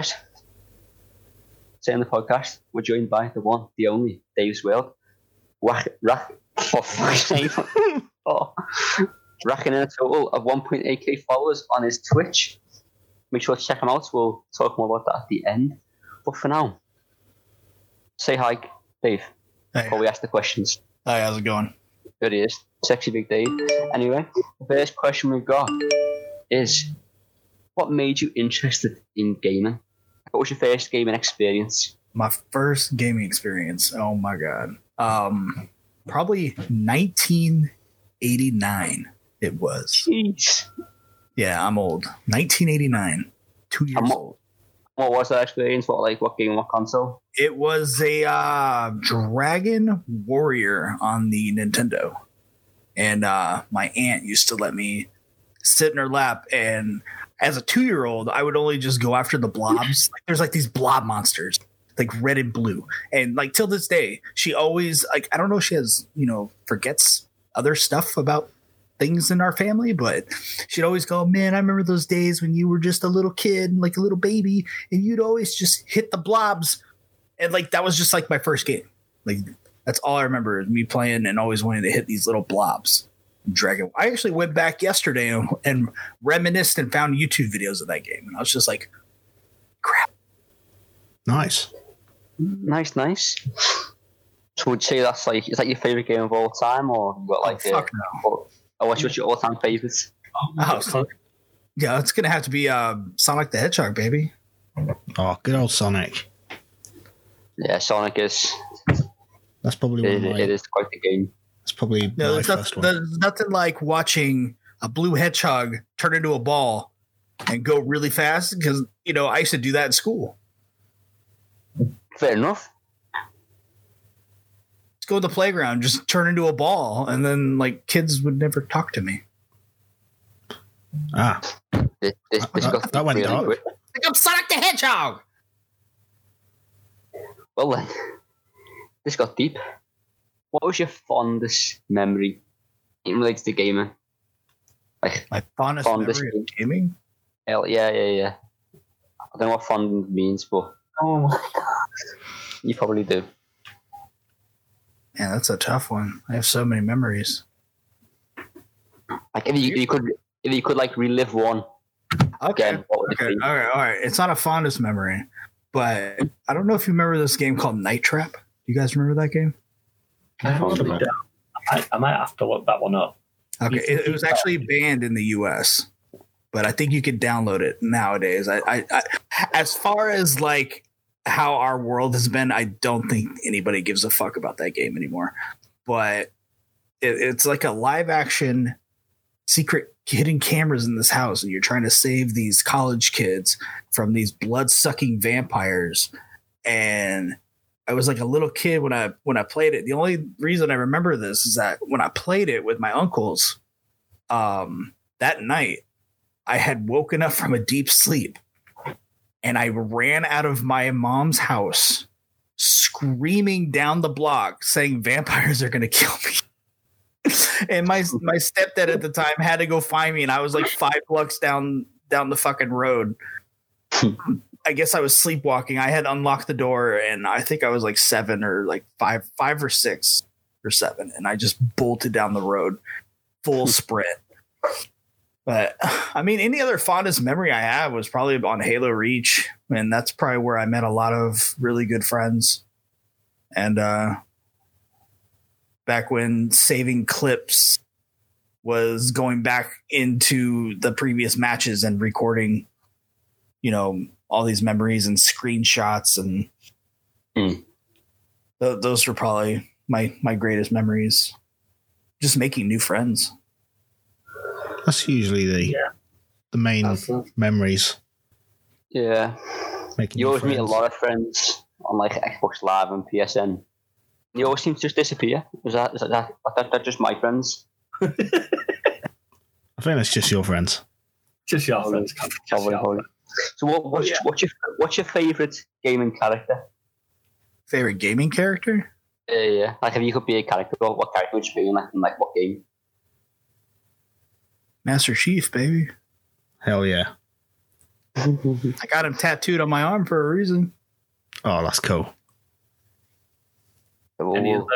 guys. Today on the podcast, we're joined by the one, the only, Dave's World. Whack, rack, for fuck's sake. oh, racking in a total of 1.8k followers on his Twitch. Make sure to check him out. We'll talk more about that at the end. But for now, say hi, Dave, Hey, before we ask the questions. hi, how's it going? There he is, sexy big Dave. Anyway, the first question we've got is what made you interested in gaming? What was your first gaming experience? My first gaming experience. Oh my god. Um, probably 1989. It was. Jeez. Yeah, I'm old. 1989. Two years I'm- old. What was that experience? What like what game, what console? It was a uh, Dragon Warrior on the Nintendo, and uh, my aunt used to let me sit in her lap. And as a two year old, I would only just go after the blobs. Like, there's like these blob monsters, like red and blue, and like till this day, she always like I don't know she has you know forgets other stuff about things in our family, but she'd always go, "Man, I remember those days when you were just a little kid, like a little baby, and you'd always just hit the blobs." and like that was just like my first game. Like that's all I remember is me playing and always wanting to hit these little blobs. Dragon. I actually went back yesterday and, and reminisced and found YouTube videos of that game, and I was just like, "Crap!" Nice. Nice, nice. So would you say that's like is that your favorite game of all time, or you got like oh, a, no. or, or what's what's your all time favorites? Oh, so- yeah, it's gonna have to be um, Sonic the Hedgehog, baby. Oh, good old Sonic. Yeah, Sonic is That's probably one it, of my, it is quite the game. That's probably No, my there's first nothing, one. there's nothing like watching a blue hedgehog turn into a ball and go really fast because you know I used to do that in school. Fair enough. Let's go to the playground, just turn into a ball, and then like kids would never talk to me. Ah, This, this, this That- got that went really dark. quick. Like I'm Sonic the Hedgehog. Well then, this got deep. What was your fondest memory in related to gaming? Like, My fondest Fondest memory of gaming. hell, yeah, yeah, yeah. I don't know what fond means, but oh my god, you probably do. Man, that's a tough one. I have so many memories. Like, if you, you could, if you could like relive one Okay. again, Okay. All right. All right. It's not a fondest memory, but I don't know if you remember this game called Night Trap. Do you guys remember that game? I, Probably probably don't. I, I might have to look that one up. Okay. It, it was actually banned in the U.S., but I think you could download it nowadays. I, I, I as far as like how our world has been, I don't think anybody gives a fuck about that game anymore. But it, it's like a live action secret hidden cameras in this house, and you're trying to save these college kids from these blood sucking vampires. And I was like a little kid when I when I played it. The only reason I remember this is that when I played it with my uncles, um, that night I had woken up from a deep sleep and I ran out of my mom's house screaming down the block saying vampires are going to kill me. and my my stepdad at the time had to go find me and I was like 5 blocks down down the fucking road. I guess I was sleepwalking. I had unlocked the door and I think I was like 7 or like 5 5 or 6 or 7 and I just bolted down the road full sprint. But I mean, any other fondest memory I have was probably on Halo Reach, and that's probably where I met a lot of really good friends. And uh, back when saving clips was going back into the previous matches and recording, you know, all these memories and screenshots, and Mm. Th- those were probably my my greatest memories. Just making new friends. That's usually the Yeah. the main That's, uh, memories. Yeah, Making you new always meet a lot of friends on like Xbox Live and PSN. You always seem to just disappear. Is that is that, that, that, that just my friends? I think that's just your friends. just your friends. Probably, probably. So what, what's, yeah. what's your what's your favorite gaming character? Favorite gaming character? Yeah, yeah. Like if you could be a character, what, what character would you be in like, in like what game? Master Chief, baby. Hell yeah. I got him tattooed on my arm for a reason. Oh, that's cool. Any other,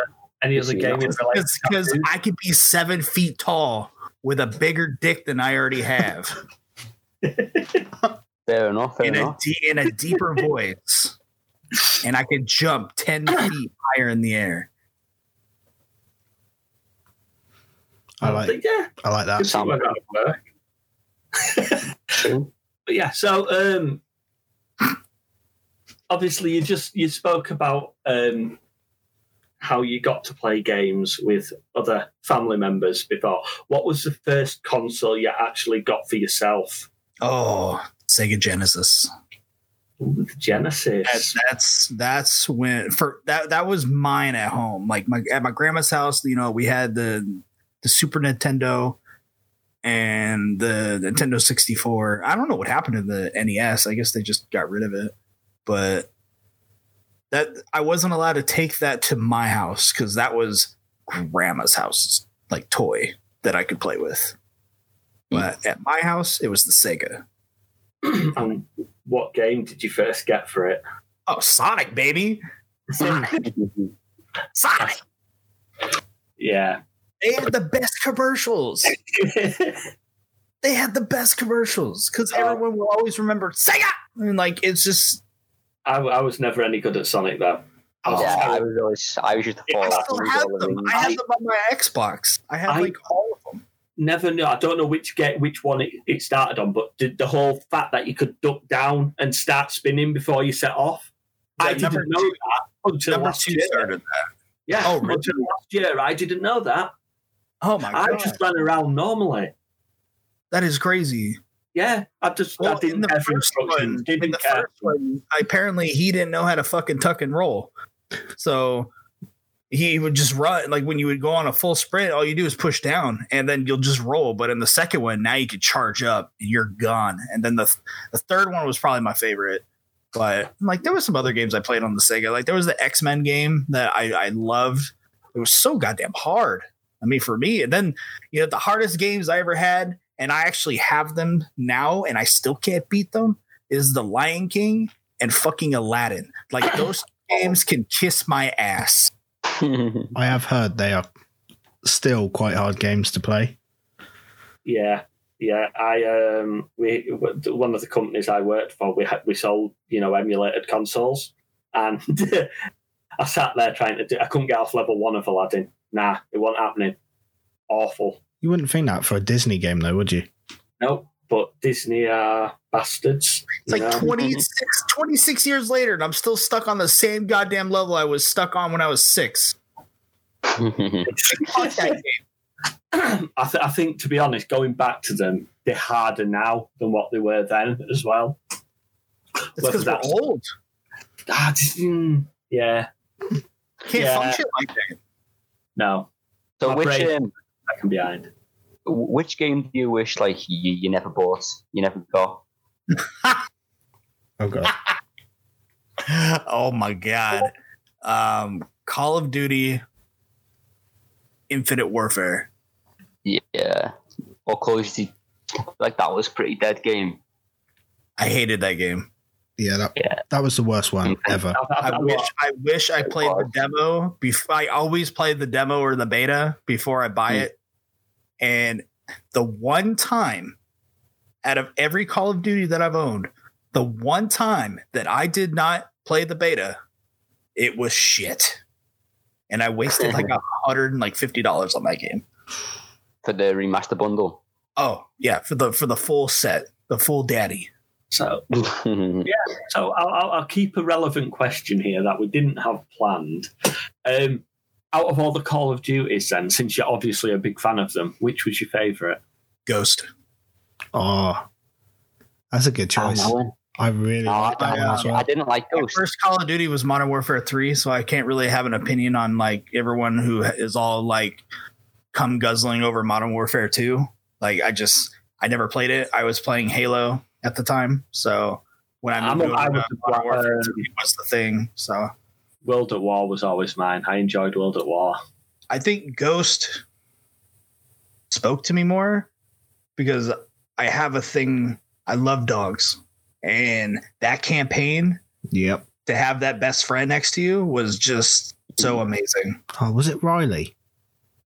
any other gaming that's- related because tattoos? I could be seven feet tall with a bigger dick than I already have fair enough. Fair in a, enough. de- in a deeper voice. And I could jump 10 feet higher in the air. I like yeah, I like that. see where that work. But yeah, so um, obviously you just you spoke about um, how you got to play games with other family members before. What was the first console you actually got for yourself? Oh, Sega Genesis. Ooh, Genesis. That's that's that's when for that that was mine at home. Like my at my grandma's house, you know, we had the the Super Nintendo and the Nintendo 64. I don't know what happened to the NES. I guess they just got rid of it. But that I wasn't allowed to take that to my house because that was grandma's house, like toy that I could play with. Hmm. But at my house, it was the Sega. and what game did you first get for it? Oh, Sonic, baby. Sonic. Sonic. Yeah. They had the best commercials. They had the best commercials because Oh. everyone will always remember Sega. And like it's just I, I was never any good at Sonic though. I was oh. yeah, I was always I was just to I still have read all the them. I have them on my Xbox. I have I- like all of them. Never know. I don't know which get which one it, it started on, but did the whole fact that you could duck down and start spinning before you set off. I didn't know two- that until last year. started that. Yeah, Oh, really? until last year, I didn't know that. Oh my god. I god, just ran around normally. that is crazy. Yeah, I just I Well, in didn't the first one, in the care. first one, apparently he didn't know how to fucking tuck and roll. So he would just run like when you would go on a full sprint, all you do is push down and then you'll just roll. But in the second one, now you could charge up and you're gone. And then the the third one was probably my favorite. But like there was some other games I played on the Sega. Like there was the X Men game that I, I loved. It was so goddamn hard. I mean, for me, and then you know the hardest games I ever had, and I actually have them now, and I still can't beat them. Is the Lion King and fucking Aladdin. Like those games can kiss my ass. I have heard they are still quite hard games to play. Yeah, yeah. I um, we one of the companies I worked for, we had we sold you know emulated consoles, and I sat there trying to do. I couldn't get off level one of Aladdin. Nah, it wasn't happening. Awful. You wouldn't think that for a Disney game, though, would you? Nope. But Disney are bastards. It's like you know? 26, 26 years later, and I'm still stuck on the same goddamn level I was stuck on when I was six. Fuck that game. I, th- I think, to be honest, going back to them, they're harder now than what they were then as well. It's Whether because we're that's- old. Ah, just, mm, yeah, Can't Yeah. function like that. no, so My which brain- um, I can behind. Which game do you wish like you, you never bought, you never got? Oh god. oh my god. Um, Call of Duty Infinite Warfare. Yeah, or Call of Duty. Like that was a pretty dead game. I hated that game. Yeah, that, Yeah. that was the worst one ever. I, wish I wish I played the demo before I always play the demo or the beta before I buy Hmm. it. And the one time out of every Call of Duty that I've owned, the one time that I did not play the beta, it was shit. And I wasted like a hundred and like fifty dollars on that game. for the remaster bundle. Oh yeah, for the for the full set, the full daddy. so yeah, So I'll, I'll, I'll keep a relevant question here that we didn't have planned. Um, out of all the Call of Duties, then, since you're obviously a big fan of them, which was your favourite? Ghost. Oh, that's a good choice. Oh, I really no, like I, that one as I, well. I didn't like My Ghost. first Call of Duty was Modern Warfare 3, so I can't really have an opinion on like everyone who is all like come guzzling over Modern Warfare 2. Like I just I never played it. I was playing Halo at the time, so when I I'm over I was a Modern Warfare um, 3 was the thing. So World at War was always mine. I enjoyed World at War. I think Ghost spoke to me more because I have a thing. I love dogs, and that campaign Yep. to have that best friend next to you was just so amazing. Oh, was it Riley?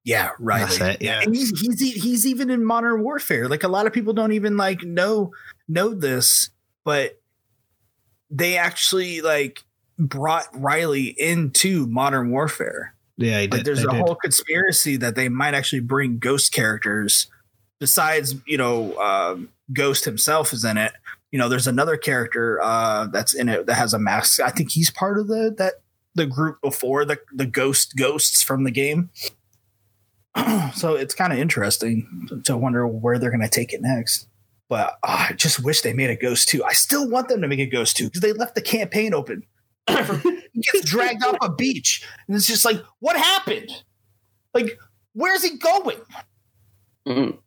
Yeah, right. That's it. Yeah. And he's, he's e- he's even in Modern Warfare. Like a lot of people don't even like know know this, but they actually like brought Riley into Modern Warfare. Yeah, he Like there's they a did. whole conspiracy that they might actually bring ghost characters besides, you know, um, Ghost himself is in it. You know, there's another character uh, that's in it that has a mask. I think he's part of the that the group before the the ghost ghosts from the game. so it's kind of interesting to wonder where they're going to take it next. But uh, I just wish they made a Ghost too. I still want them to make a Ghost too because they left the campaign open. He gets dragged off a beach. And it's just like, what happened? Like, where's he going? Mm.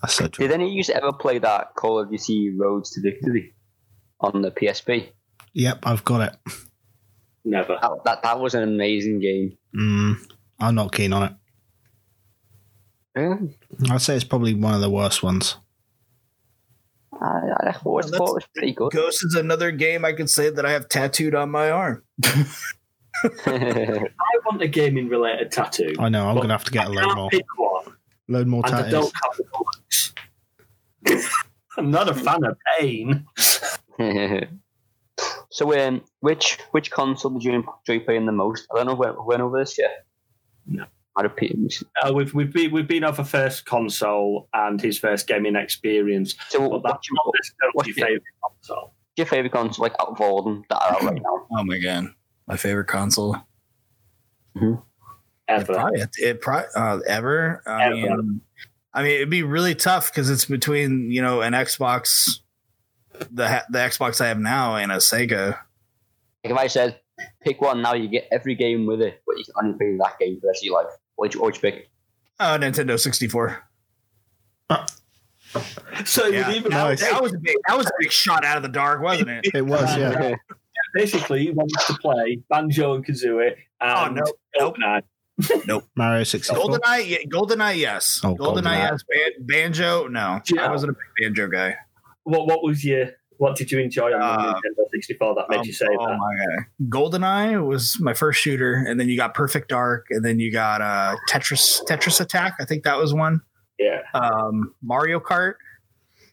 That's so true. Did any of you ever play that Call of Duty Roads to Victory on the PSP? Yep, I've got it. Never. That, that, that was an amazing game. Mm, I'm not keen on it. Yeah, I'd say it's probably one of the worst ones. I, I thought, Well, thought it was pretty good. Ghost is another game I can say that I have tattooed on my arm. I want a gaming related tattoo. I know. I'm going to have to get a I load more. pick one, Load more and I tattoos. don't have the bullets. I'm not a fan of pain. so, um, which which console did you enjoy playing the most? I don't know when went over this yet. No. I repeat. Uh, we've we've been we've been over first console and his first gaming experience, So, but what's that's your, not what's necessarily your your- favorite console. your favorite console, like out of all of them that are out right now? Oh my god, my favorite console. Ever. Probably, it, it probably uh, ever. I Ever. mean, I mean, it'd be really tough because it's between you know an Xbox, the the Xbox I have now, and a Sega. Like if I said pick one now, you get every game with it, but you can only play that game for the rest of your life. What would you, what pick? Oh, Nintendo sixty four. So it Yeah, would even Nice. That was a big. That was a big shot out of the dark, wasn't it? It was, yeah. Uh, basically he wanted to play Banjo and Kazooie oh, and Oh, no. GoldenEye. Mario 64. Goldeneye, yeah, Goldeneye, yes. Oh, Goldeneye, GoldenEye. yes. Ban- Banjo, no. Yeah. I wasn't a big banjo guy. What what was your what did you enjoy on Uh, Nintendo 64 that made Um, you say oh that? my god, Goldeneye was my first shooter, and then you got Perfect Dark, and then you got uh, Tetris Tetris Attack. I think that was one. Yeah. Um, Mario Kart,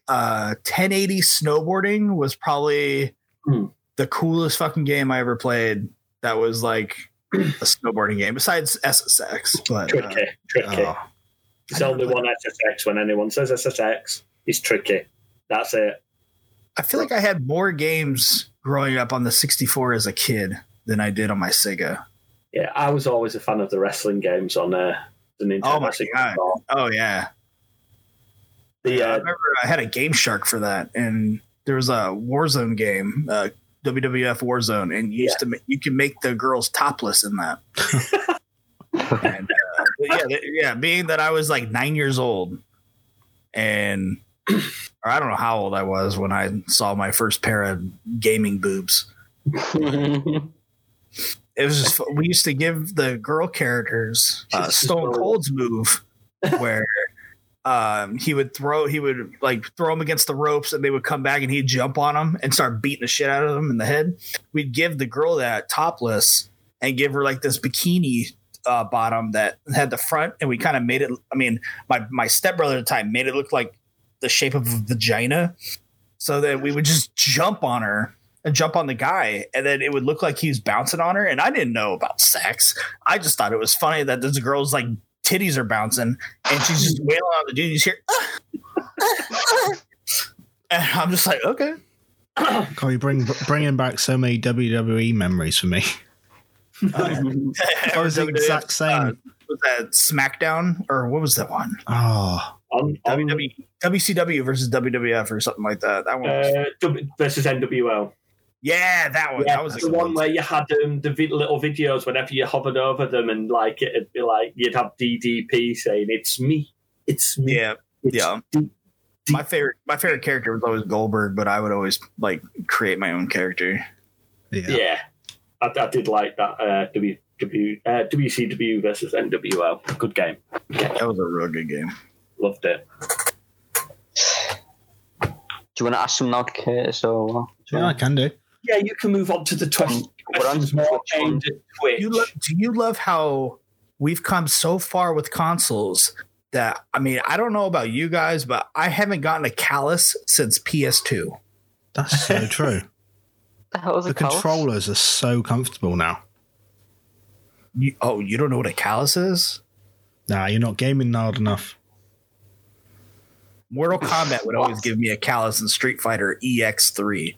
uh, 1080 snowboarding was probably Hmm. the coolest fucking game I ever played. That was like a snowboarding game besides SSX, but uh, Tricky. Tricky. oh, It's only one SSX when anyone says SSX. It's tricky. That's it. I feel like I had more games growing up on the 64 as a kid than I did on my Sega. Yeah, I was always a fan of the wrestling games on uh, the Nintendo Oh my 64. Oh yeah, The, Yeah, I uh, remember I had a Game Shark for that, and there was a Warzone game, uh, WWF Warzone, and you used to you can make the girls topless in that. and, uh, yeah, yeah. Being that I was like nine years old, and I don't know how old I was when I saw my first pair of gaming boobs. It was just we used to give the girl characters uh, Stone Cold's move where um, he would throw he would like throw them against the ropes and they would come back and he'd jump on them and start beating the shit out of them in the head. We'd give the girl that topless and give her like this bikini uh, bottom that had the front and we kind of made it. I mean, my my stepbrother at the time made it look like the shape of a vagina, so that we would just jump on her and jump on the guy, and then it would look like he was bouncing on her. And I didn't know about sex. I just thought it was funny that this girl's like titties are bouncing and she's just wailing on the dude. You just hear, ah, ah, ah. and I'm just like, okay. God, you bring bringing back so many WWE memories for me. I was the exact same. Was that SmackDown or what was that one? Oh, on, on, WWE, WCW versus WWF or something like that. That one. Was, uh, W- versus NWO. yeah, that one. Yeah, that was the good one where you had um, the vid- little videos whenever you hovered over them, and like it'd be like you'd have DDP saying, "It's me, it's me." Yeah, it's yeah. D- My favorite, my favorite character was always Goldberg, but I would always like create my own character. yeah. yeah. I, I did like that uh, W, w, uh, WCW versus NWO. Good game. That was a real good game. Loved it. Do Do you want to ask some now, Curtis? Or Yeah, I can do. Yeah, you can move on to the tw- mm, What I'm- questions more which um, one? Twitch. You love, do you love how we've come so far with consoles that I mean I don't know about you guys, but I haven't gotten a callus since PS2. That's so true. the The controllers are so comfortable now. You, oh, you don't know what a callus is? Nah, you're not gaming hard enough. Mortal Kombat would always give me a callus in Street Fighter EX3.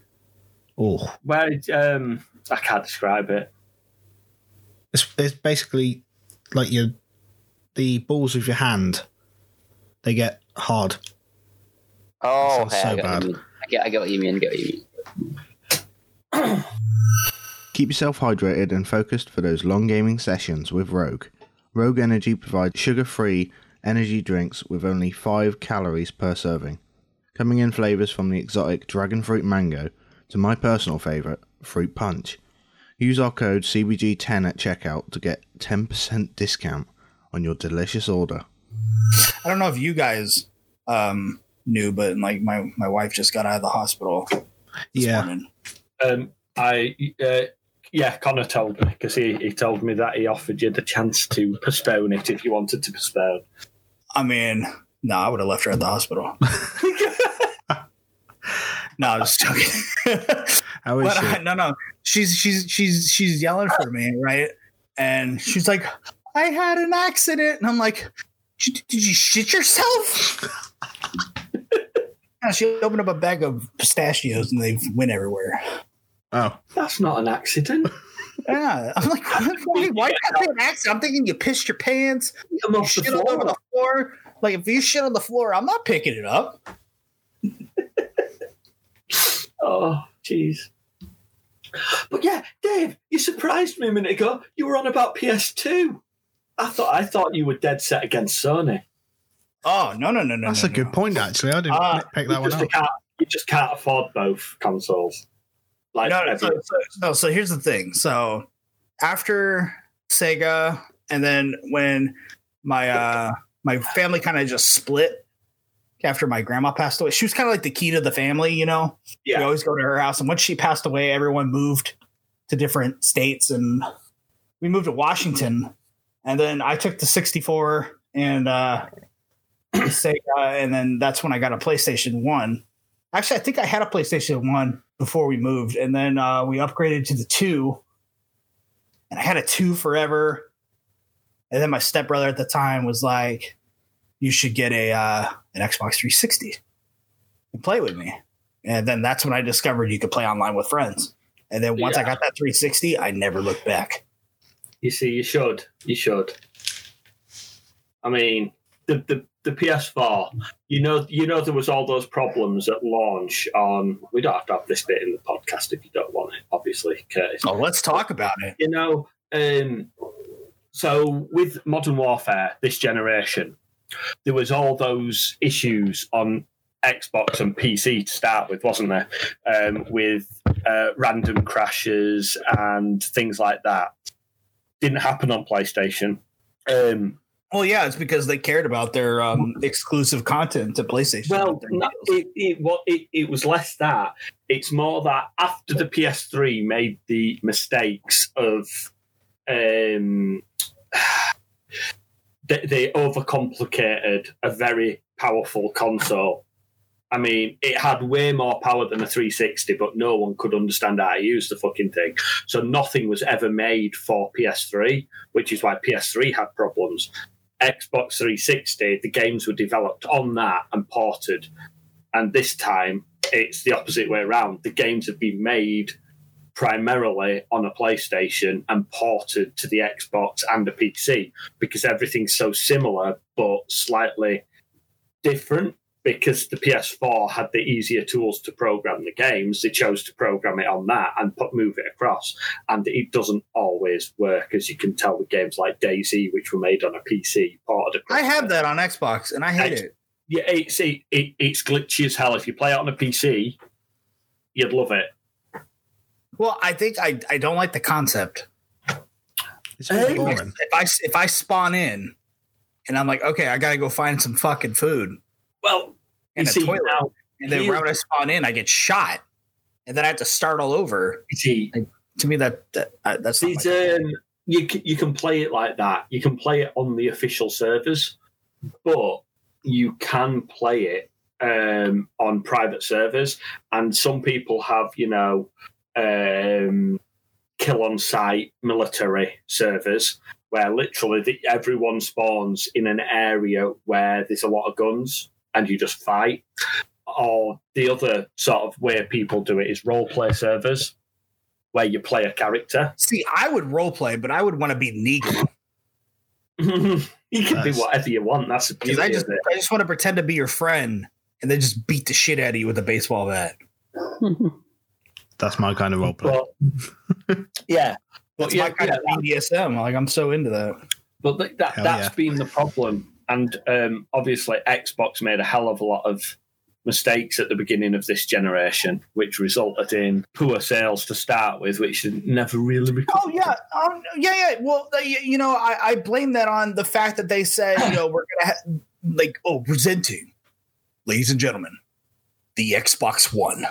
Oh, Where um, I can't describe it. it's, it's basically like your the balls of your hand. They get hard. Oh, That okay. so I, get what bad. I get, I get what you mean. I get what you mean. Keep yourself hydrated and focused for those long gaming sessions with Rogue. Rogue Energy provides sugar free energy drinks with only 5 calories per serving. Coming in flavours from the exotic Dragon Fruit Mango to my personal favourite, Fruit Punch. Use our code CBG10 at checkout to get 10% discount on your delicious order. I don't know if you guys um, knew, but like my my wife just got out of the hospital. This Yeah. morning. Um, I uh, yeah, Connor told me because he, he told me that he offered you the chance to postpone it if you wanted to postpone. I mean, no, I would have left her at the hospital. no, I'm just joking. How is but uh, she? I, no, no, she's she's she's she's yelling for me, right? And she's like, "I had an accident," and I'm like, "Did you shit yourself?" She opened up a bag of pistachios and they went everywhere. Oh, That's not an accident. Yeah, I'm like, why, why did I say an accident? I'm thinking you pissed your pants, I'm you off the shit all over the floor. Like if you shit on the floor, I'm not picking it up. Oh, jeez. But yeah, Dave, you surprised me a minute ago. You were on about PS2. I thought I thought you were dead set against Sony. Oh no no no no! that's no, a good no. point. Actually, I didn't Ah, pick that one up. can't, you just can't afford both consoles. Like No, no, so, so, no, so here's the thing. So after Sega, and then when my uh my family kind of just split after my grandma passed away, she was kind of like the key to the family, you know. Yeah. we always go to her house, and once she passed away, everyone moved to different states, and we moved to Washington, and then I took the 64 and uh Sega, and then that's when I got a PlayStation One. Actually, I think I had a PlayStation One before we moved, and then uh, we upgraded to the two, and I had a two forever. And then my stepbrother at the time was like, "You should get a uh, an Xbox 360 and play with me." And then that's when I discovered you could play online with friends. And then once I got that 360, I never looked back. You see, you should. You should. I mean, the, the the PS4. You know, you know there was all those problems at launch. On we don't have to have this bit in the podcast if you don't want it, obviously, Curtis. Oh, let's talk about it. You know, um, so with Modern Warfare this generation, there was all those issues on Xbox and PC to start with, wasn't there? Um, with uh, random crashes and things like that. Didn't happen on PlayStation. Um, Well, yeah, it's because they cared about their um, exclusive content to PlayStation. well, it, it, what, it, it was less that. It's more that after the PS3 made the mistakes of um, they, they overcomplicated a very powerful console. I mean, it had way more power than a 360, but no one could understand how to use the fucking thing. So nothing was ever made for PS3, which is why PS3 had problems. Xbox 360, the games were developed on that and ported. And this time, it's the opposite way around. The games have been made primarily on a PlayStation and ported to the Xbox and the PC because everything's so similar but slightly different. Because the PS4 had the easier tools to program the games, they chose to program it on that and put move it across. And it doesn't always work, as you can tell with games like DayZ, which were made on a PC, ported across. I have that on Xbox, and I hate it. Yeah, it's it, it, it's glitchy as hell. If you play it on a PC, you'd love it. Well, I think I, I don't like the concept. It's really. If I if I spawn in, and I'm like, okay, I got to go find some fucking food Well, and you a see toilet. now, and then Here's- when I spawn in, I get shot, and then I have to start all over. See, To me, that, that uh, that's not It's, um, you you can play it like that. You can play it on the official servers, but you can play it um, on private servers. And some people have, you know, um, kill on sight military servers where literally the, everyone spawns in an area where there's a lot of guns and you just fight. Or the other sort of way people do it is role play servers where you play a character. See, I would role play, but I would want to be Negan you can Nice. do whatever you want. That's because I just of it. I just want to pretend to be your friend and then just beat the shit out of you with a baseball bat. That's my kind of role play. But yeah, but That's yeah, my kind yeah, of BDSM. Like I'm so into that. but th- that Hell that's yeah. been the problem, and um, obviously Xbox made a hell of a lot of mistakes at the beginning of this generation, which resulted in poor sales to start with, which never really recovered. Oh yeah, um, yeah, yeah. Well, you know, I, I blame that on the fact that they said, you know, we're gonna ha- like, oh, presenting, ladies and gentlemen, the Xbox One.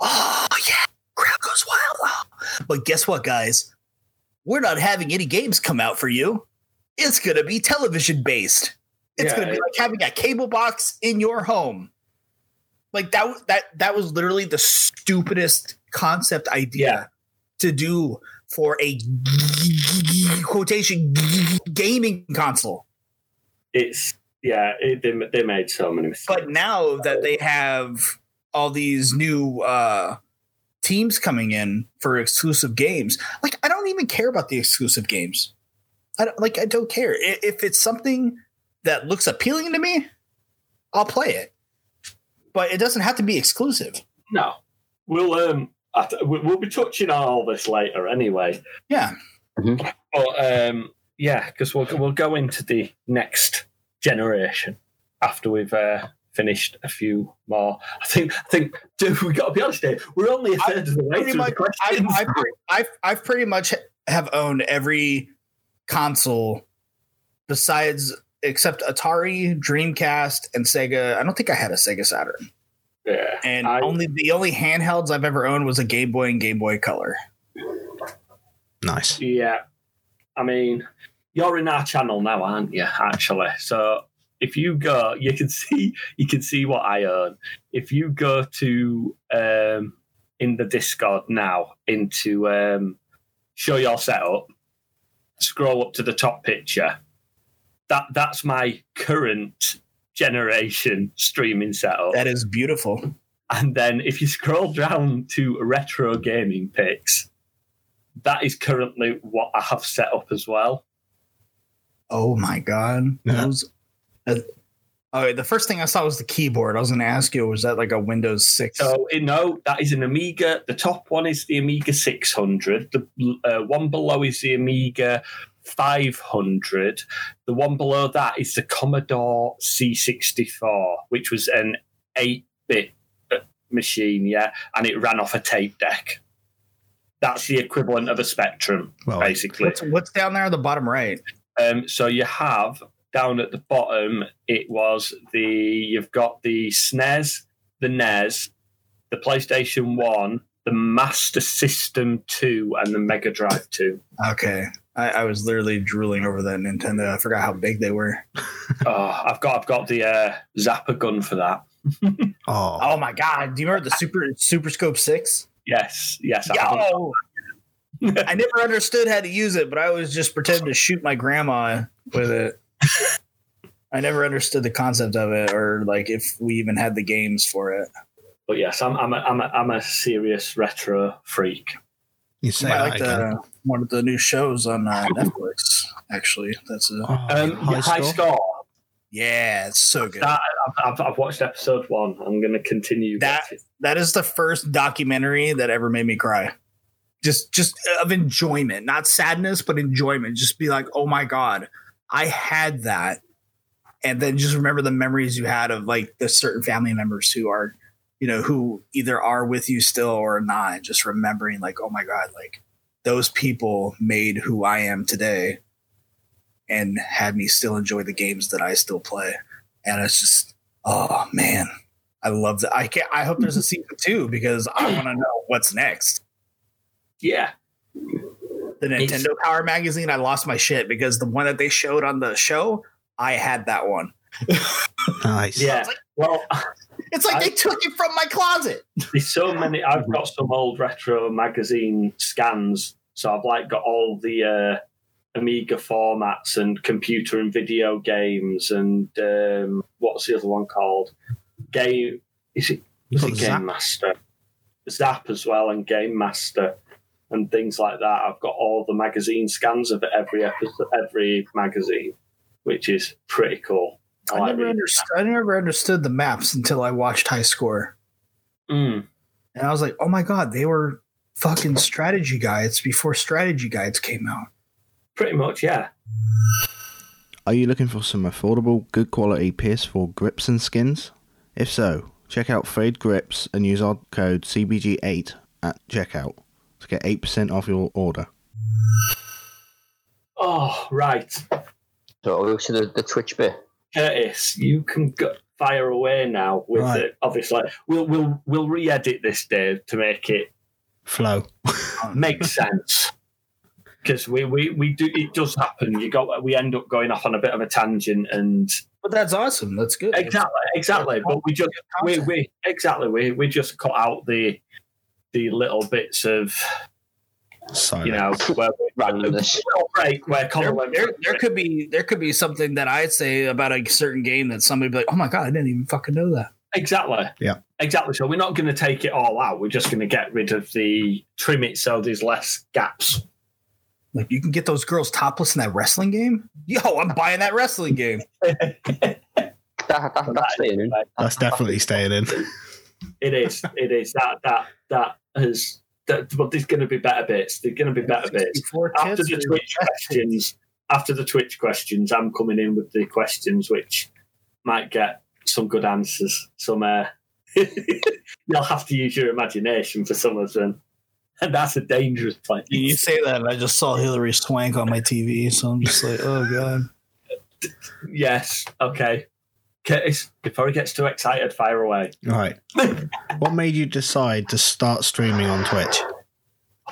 Oh yeah, crowd goes wild. Oh. But guess what, guys? We're not having any games come out for you. It's gonna be television based. It's Yeah, gonna be it- like having a cable box in your home. Like that. That that was literally the stupidest concept idea Yeah. to do for a quotation gaming console. It's yeah, it, they they made so many mistakes. But now that they have all these new uh, teams coming in for exclusive games, like I don't even care about the exclusive games. I don't, like I don't care if it's something that looks appealing to me. I'll play it, but it doesn't have to be exclusive. no, we'll um, th- we- we'll be touching on all this later anyway. Yeah, But um, yeah, because we'll we'll go into the next generation after we've uh, finished a few more. I think I think dude, we got to be honest here. We're only a I- third of the way pretty through much. the I, questions. I, I've, I've pretty much have owned every console besides except Atari, Dreamcast, and Sega. I don't think I had a Sega Saturn. yeah, And I- only the only handhelds I've ever owned was a Game Boy and Game Boy Color. nice. yeah. I mean, you're in our channel now, aren't you? Actually, so if you go, you can see you can see what I own. If you go to um, in the Discord now into um, show your setup, scroll up to the top picture. That that's my current generation streaming setup. That is beautiful. And then if you scroll down to retro gaming pics, that is currently what I have set up as well. Oh my god. Those. Uh, oh, the first thing I saw was the keyboard. I was going to ask you, was that like a Windows six? So eh, no, that is an Amiga. The top one is the Amiga 600. The uh, one below is the Amiga 500. The one below that is the Commodore C64, which was an 8-bit uh, machine, yeah, and it ran off a tape deck. That's the equivalent of a Spectrum, Well, basically. What's, what's down there on the bottom right? Um, so you have down at the bottom, it was the you've got the SNES, the NES, the PlayStation One, the Master System Two, and the Mega Drive Two. Okay. I, I was literally drooling over that Nintendo. I forgot how big they were. oh, I've got I've got the uh, Zapper gun for that. oh, Oh my god! Do you remember the Super Super Scope Six? Yes, yes. I Yo, I never understood how to use it, but I was just pretending to shoot my grandma with it. I never understood the concept of it, or like if we even had the games for it. But yes, I'm I'm a, I'm a, I'm a serious retro freak. You You say might that like again. the, one of the new shows on uh, Netflix. Actually, that's a Oh, Um, high high, score? score. yeah, it's so good. That, I've, I've, I've watched episode one. I'm going to continue. That- watching. that is the first documentary that ever made me cry. Just just of enjoyment, not sadness, but enjoyment. Just be like, oh my god, I had that, and then just remember the memories you had of like the certain family members who are, you know, who either are with you still or not. Just remembering like, oh my god, like those people made who I am today, and had me still enjoy the games that I still play, and it's just, oh man, I love that. I can't. I hope there's a season two because I want to know what's next. Yeah, The Nintendo Power magazine. I lost my shit because the one that they showed on the show, I had that one. Nice. yeah. Well, It's like I- they took it from my closet. there's so many. I've got some old retro magazine scans, so I've like got all the uh, Amiga formats and computer and video games, and um, what's the other one called? Game is it? Was Got it Zap? Game Master? Zap as well, and Game Master. And things like that. I've got all the magazine scans of every episode, every magazine, which is pretty cool. I, never understood. I never understood the maps until I watched High Score. Mm. and I was like, "Oh my god, they were fucking strategy guides before strategy guides came out." Pretty much, yeah. Are you looking for some affordable, good quality PS4 grips and skins? If so, check out Fade Grips and use our code CBG8 at checkout to get 8% off your order. Oh, right. So I'll go to the, the Twitch bit. Curtis, you can go, fire away now with Right. it. Obviously, we'll we'll we'll re-edit this, Dave, to make it Flow. make sense. Because we, we, we do it does happen. You got we end up going off on a bit of a tangent and But that's awesome. That's good. exactly exactly. But we just we, we exactly we, we just cut out the the little bits of Sorry. you know where Randomness. little break where Connor There, there, there could be there could be something that I'd say about a certain game that somebody would be like, "Oh my god, I didn't even fucking know that." Exactly. Yeah. Exactly. So we're not going to take it all out. We're just going to get rid of the trim it so there's less gaps. Like you can get those girls topless in that wrestling game. Yo, I'm buying that wrestling game. That, that, that's staying in. That's definitely staying in. It is. It is. That that that has. That, but there's going to be better bits. There's going to be better bits. After the Twitch questions, after the Twitch questions, I'm coming in with the questions which might get some good answers. Some uh, you'll have to use your imagination for some of them, and that's a dangerous place. You say that, and I just saw Hilary Swank on my TV, so I'm just like, oh god. Yes. Okay. Curtis, before he gets too excited, fire away. All right. what made you decide to start streaming on Twitch?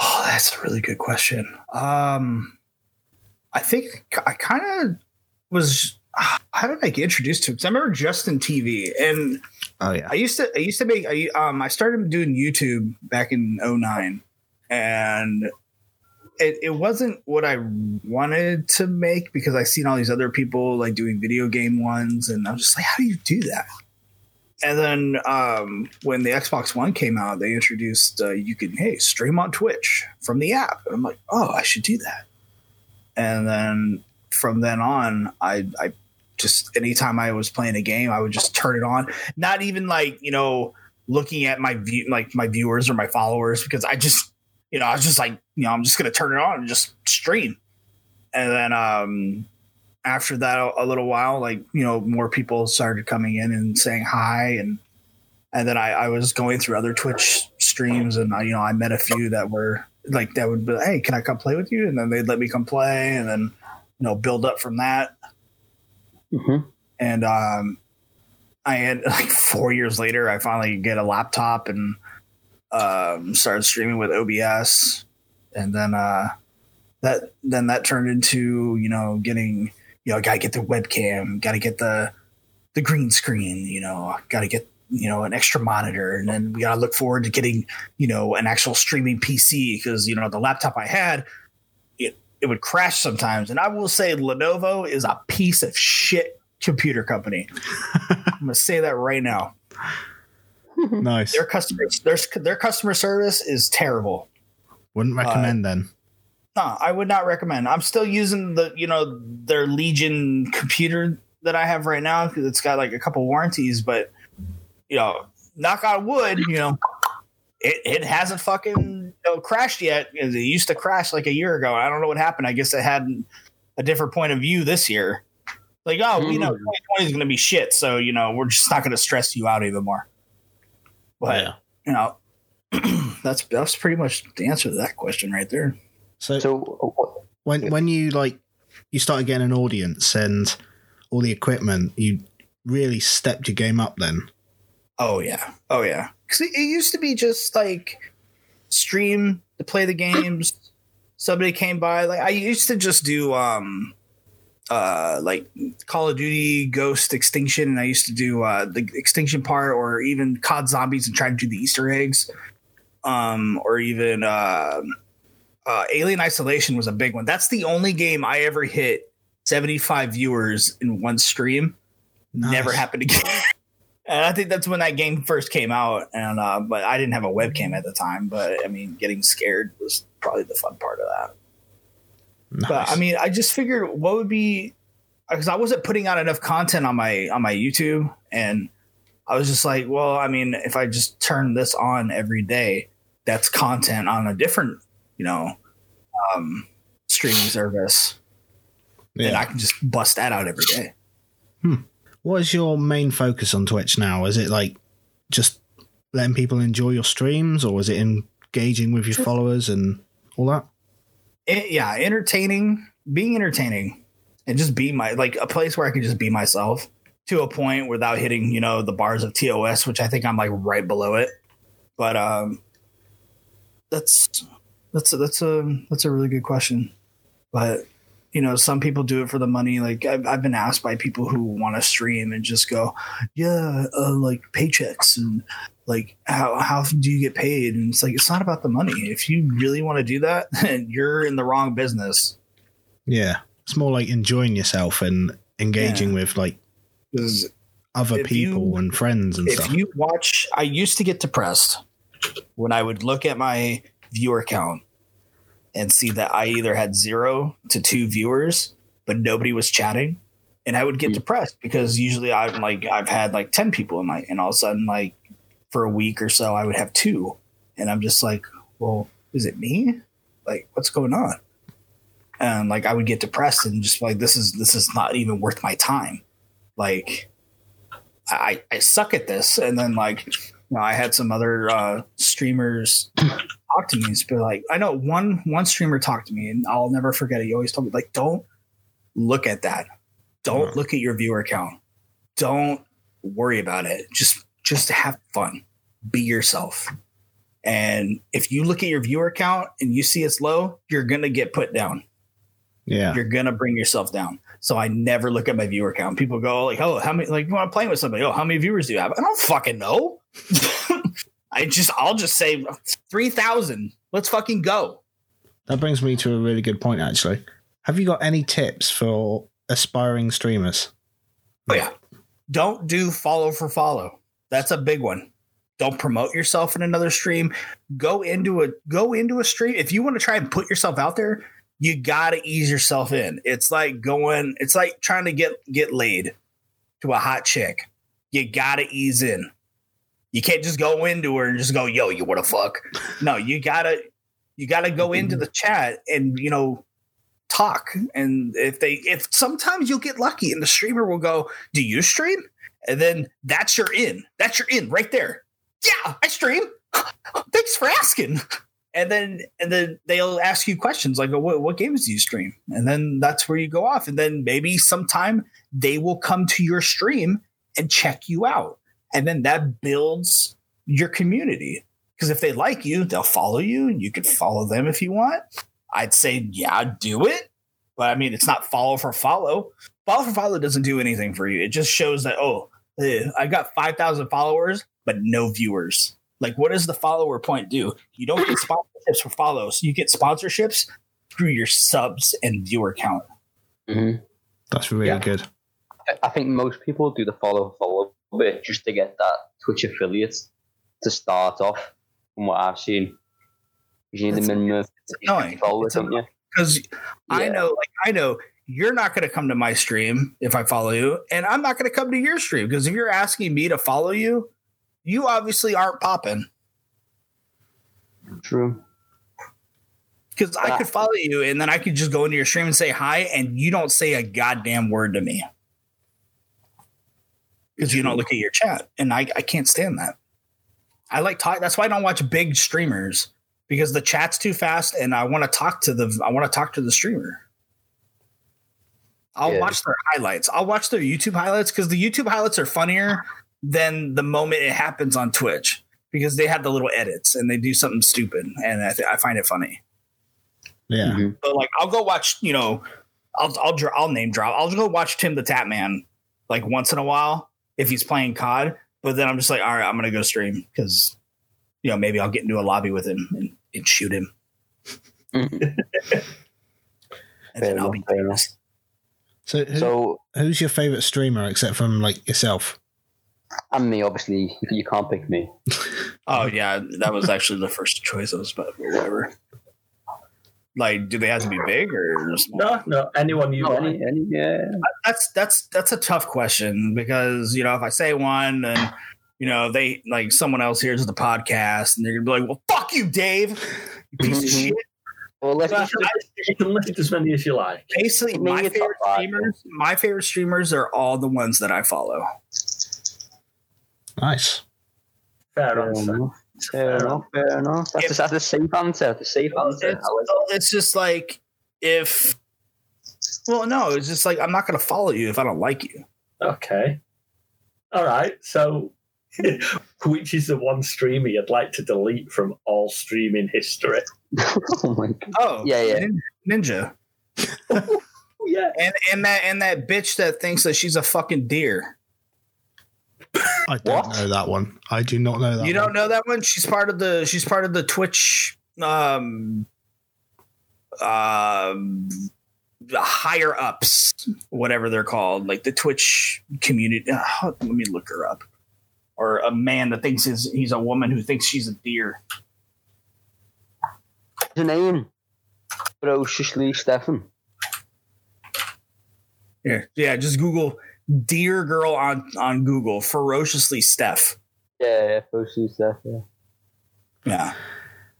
Oh, that's a really good question. Um, I think I kind of was. How did I get introduced to it? 'Cause I remember Justin TV, and Oh yeah. I used to. I used to make. I um. I started doing YouTube back in 09 and it, it wasn't what I wanted to make because I seen all these other people like doing video game ones, and I'm just like, how do you do that? And then um, when the Xbox One came out, they introduced uh, you can hey stream on Twitch from the app, and I'm like, oh, I should do that. And then from then on, I I just anytime I was playing a game, I would just turn it on. Not even like you know looking at my view like my viewers or my followers because I just you know I was just like you know I'm just gonna turn it on and just stream. And then um after that a, a little while like you know more people started coming in and saying hi. And and then I, I was going through other Twitch streams and I, you know I met a few that were like that would be hey can I come play with you? And then they'd let me come play and then you know build up from that. Hmm and um, I had like four years later, I finally get a laptop and um, started streaming with OBS, and then uh, that then that turned into you know getting you know got to get the webcam, got to get the the green screen, you know, got to get you know an extra monitor, and then we got to look forward to getting you know an actual streaming PC because you know the laptop I had. It, it would crash sometimes, and I will say Lenovo is a piece of shit computer company. I'm gonna say that right now. Mm-hmm. nice. Their customer their, their customer service is terrible. Wouldn't uh, recommend then. No, I would not recommend. I'm still using the you know their Legion computer that I have right now because it's got like a couple warranties, but you know, knock on wood, you know, it, it hasn't fucking you know, crashed yet. It used to crash like a year ago. I don't know what happened. I guess it had a different point of view this year. Like, oh, you know, mm. 2020 is going to be shit, so you know, we're just not going to stress you out even more. But Yeah. you know, that's that's pretty much the answer to that question right there. So, So, when when you like you started getting an audience and all the equipment, you really stepped your game up then. Oh yeah, oh yeah. Because it, it used to be just like stream to play the games. Somebody came by. Like I used to just do um uh like Call of Duty Ghost Extinction, and I used to do uh the extinction part, or even COD Zombies, and try to do the Easter eggs. Um, or even uh, uh, Alien Isolation was a big one. That's the only game I ever hit 75 viewers in one stream. Never happened again. and I think that's when that game first came out. And uh, but I didn't have a webcam at the time. But I mean, getting scared was probably the fun part of that. Nice. But I mean, I just figured what would be because I wasn't putting out enough content on my on my YouTube, and I was just like, well, I mean, if I just turn this on every day, that's content on a different, you know, um, streaming service, and I can just bust that out every day. Hmm. What is your main focus on Twitch now? Is it like just letting people enjoy your streams, or is it engaging with your followers and all that? It, yeah, entertaining, being entertaining, and just be my like a place where I can just be myself to a point without hitting you know the bars of TOS, which I think I'm like right below it. But um, that's that's a, that's a that's a really good question. But you know, some people do it for the money. Like I've, I've been asked by people who want to stream and just go, yeah, uh, like paychecks and like how how do you get paid? And it's like it's not about the money. If you really want to do that, then you're in the wrong business. Yeah, it's more like enjoying yourself and engaging with like other people you- and friends and if stuff. If you watch, I used to get depressed when I would look at my viewer count and see that I either had zero to two viewers, but nobody was chatting. And I would get Hmm. depressed because usually I'm like, I've had like 10 people in my, and all of a sudden, like for a week or so, I would have two. And I'm just like, well, is it me? Like, what's going on? And like, I would get depressed and just like, this is, this is not even worth my time. Like, I, I suck at this. And then like, you know, I had some other uh, streamers talk to me and be like, I know one one streamer talked to me and I'll never forget it. He always told me like, don't look at that. Don't look at your viewer count. Don't worry about it. Just just to have fun. Be yourself. And if you look at your viewer count and you see it's low, you're gonna get put down yeah, you're gonna bring yourself down. So I never look at my viewer count. People go like, "Oh, how many?" Like when I'm playing with somebody, "Oh, how many viewers do you have?" I don't fucking know. I just, I'll just say three thousand. Let's fucking go. that brings me to a really good point. Actually, have you got any tips for aspiring streamers? But yeah, don't do follow for follow. That's a big one. Don't promote yourself in another stream. Go into a go into a stream. If you want to try and put yourself out there, you gotta ease yourself in. It's like going. It's like trying to get get laid to a hot chick. You gotta ease in. You can't just go into her and just go, "Yo, you want to fuck?" No, you gotta you gotta go into the chat and you know talk. And if they if sometimes you'll get lucky and the streamer will go, "Do you stream?" And then that's your in. That's your in right there. Yeah, I stream. Thanks for asking. And then and then they'll ask you questions like, "What what games do you stream?" And then that's where you go off. And then maybe sometime they will come to your stream and check you out. And then that builds your community. Because if they like you, they'll follow you. and You can follow them if you want. I'd say, yeah, do it. But I mean, it's not follow for follow. Follow for follow doesn't do anything for you. It just shows that, oh, I got 5,000 followers, but no viewers. Like, what does the follower point do? You don't get sponsorships for follows. You get sponsorships through your subs and viewer count. hmm That's really Yeah. good. I think most people do the follow follow bit just to get that Twitch affiliates to start off. From what I've seen, you need the minimum followers, don't you? Because I know, like, I know you're not going to come to my stream if I follow you, and I'm not going to come to your stream because if you're asking me to follow you, you obviously aren't popping. True. Because I could follow you and then I could just go into your stream and say hi, and you don't say a goddamn word to me. Because you don't look at your chat. And I, I can't stand that. I like talk that's why I don't watch big streamers because the chat's too fast and I want to talk to the I want to talk to the streamer. I'll Yeah. watch their highlights. I'll watch their YouTube highlights because the YouTube highlights are funnier than the moment it happens on Twitch because they have the little edits and they do something stupid, and I, th- I find it funny. Yeah. Mhm. But like, I'll go watch. You know, I'll I'll dr- I'll name drop. I'll go watch TimTheTatman like once in a while if he's playing COD. But then I'm just like, all right, I'm gonna go stream because you know maybe I'll get into a lobby with him and, and shoot him, Mhm. and then Fair I'll be enough, fair enough. So, who, So, who's your favorite streamer except from like yourself? and me, obviously, you can't pick me. Oh yeah, that was actually the first choice. I was but whatever. Like, do they have to be big or small? No, no, anyone you Oh, like. any, any, yeah. That's that's that's a tough question because you know if I say one and you know they like someone else hears the podcast and they're gonna be like, "Well, fuck you, Dave, you piece of shit." Well, let's Well, just, you can list as many as you like. Basically, my favorite streamers, my favorite streamers are all the ones that I follow. Nice. Fair fair answer. enough. Fair enough. Fair enough. That's, If- a, that's a safe answer. The safe answer. It's, I it's just like if, well, no, it's just like I'm not gonna follow you if I don't like you. Okay. All right. So, which is the one streamer you'd like to delete from all streaming history? oh my god. Oh, Yeah, yeah. Ninja, Yeah. and and that and that bitch that thinks that she's a fucking deer. I don't What? know that one. I do not know that. you one. don't know that one? She's part of the she's part of the Twitch um um the higher ups, whatever they're called, like the Twitch community. Uh, let me look her up. Or a man that thinks he's, he's a woman who thinks she's a deer. His name? Ferociously Stefan. Yeah, yeah. Just Google "deer girl" on on Google. Ferociously Steph. Yeah, yeah, Ferociously Stefan. Yeah.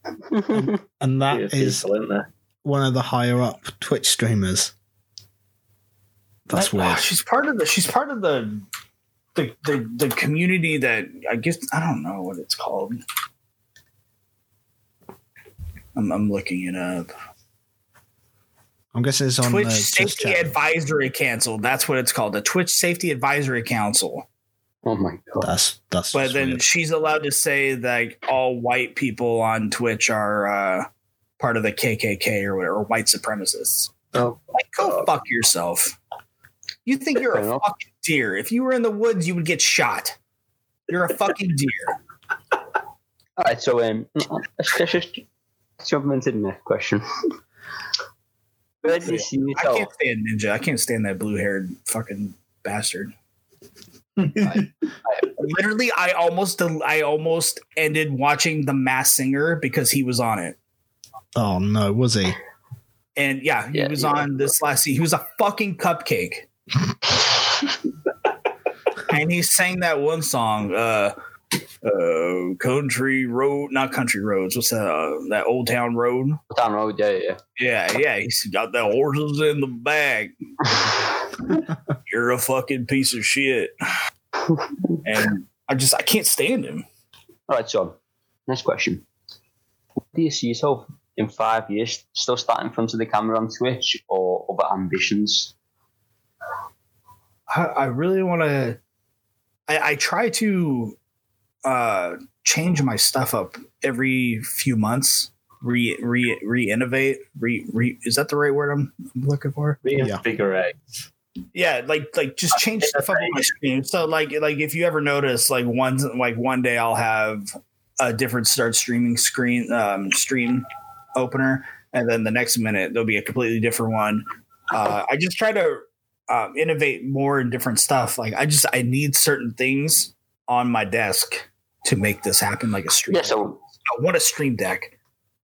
Yeah. And that Yeah, is people, isn't there? one of the higher up Twitch streamers. That's Like, ah, weird. She's part of the. She's part of the, the the the community that I guess I don't know what it's called. I'm, I'm looking it up. I'm guessing it's on Twitch uh, just Safety chat. Advisory Council. That's what it's called. The Twitch Safety Advisory Council. oh my god. That's that's. But just then weird. she's allowed to say that all white people on Twitch are uh, part of the KKK or whatever, or white supremacists. Oh, Like, go fuck yourself. You think you're a enough. fucking deer. If you were in the woods, you would get shot. You're a fucking deer. all right. So, um, let's let's just jump into the next question. Where do you see I yourself? can't stand Ninja. I can't stand that blue haired fucking bastard. Literally, I almost I almost ended watching The Masked Singer because he was on it. oh no, was he? And yeah, he Yeah, was yeah. on this last season. He was a fucking cupcake. and he sang that one song, uh uh country road not country roads what's that uh, that old town road Down road, yeah, yeah. yeah yeah he's got the horses in the back you're a fucking piece of shit and i just i can't stand him All right, so next question. Do you see yourself in five years still starting in front of the camera on Twitch or other ambitions? I, I really want to. I, I try to uh, change my stuff up every few months. Re re re innovate. Re re is that the right word I'm looking for? Reinvigorate. Yeah, like like just change stuff up on my screen. So like like if you ever notice, like one like one day I'll have a different start streaming screen um, stream opener, and then the next minute there'll be a completely different one. Uh, I just try to um, innovate more in different stuff. Like I just I need certain things on my desk to make this happen, like a stream. Yeah, so I want a stream deck.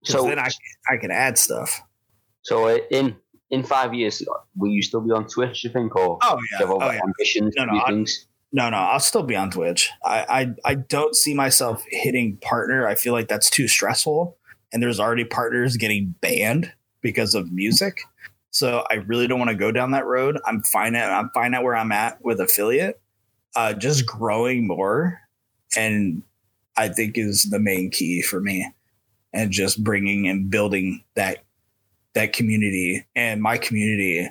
so then I I can add stuff. so uh, in in five years, will you still be on Twitch? You think, or Oh yeah, oh yeah. ambitions? No, no, things? No, no, I'll still be on Twitch. I, I I don't see myself hitting partner. I feel like that's too stressful, and there's already partners getting banned because of music. So I really don't want to go down that road. I'm fine at I'm fine at where I'm at with affiliate. Uh, just growing more, and I think is the main key for me, and just bringing and building that that community. And my community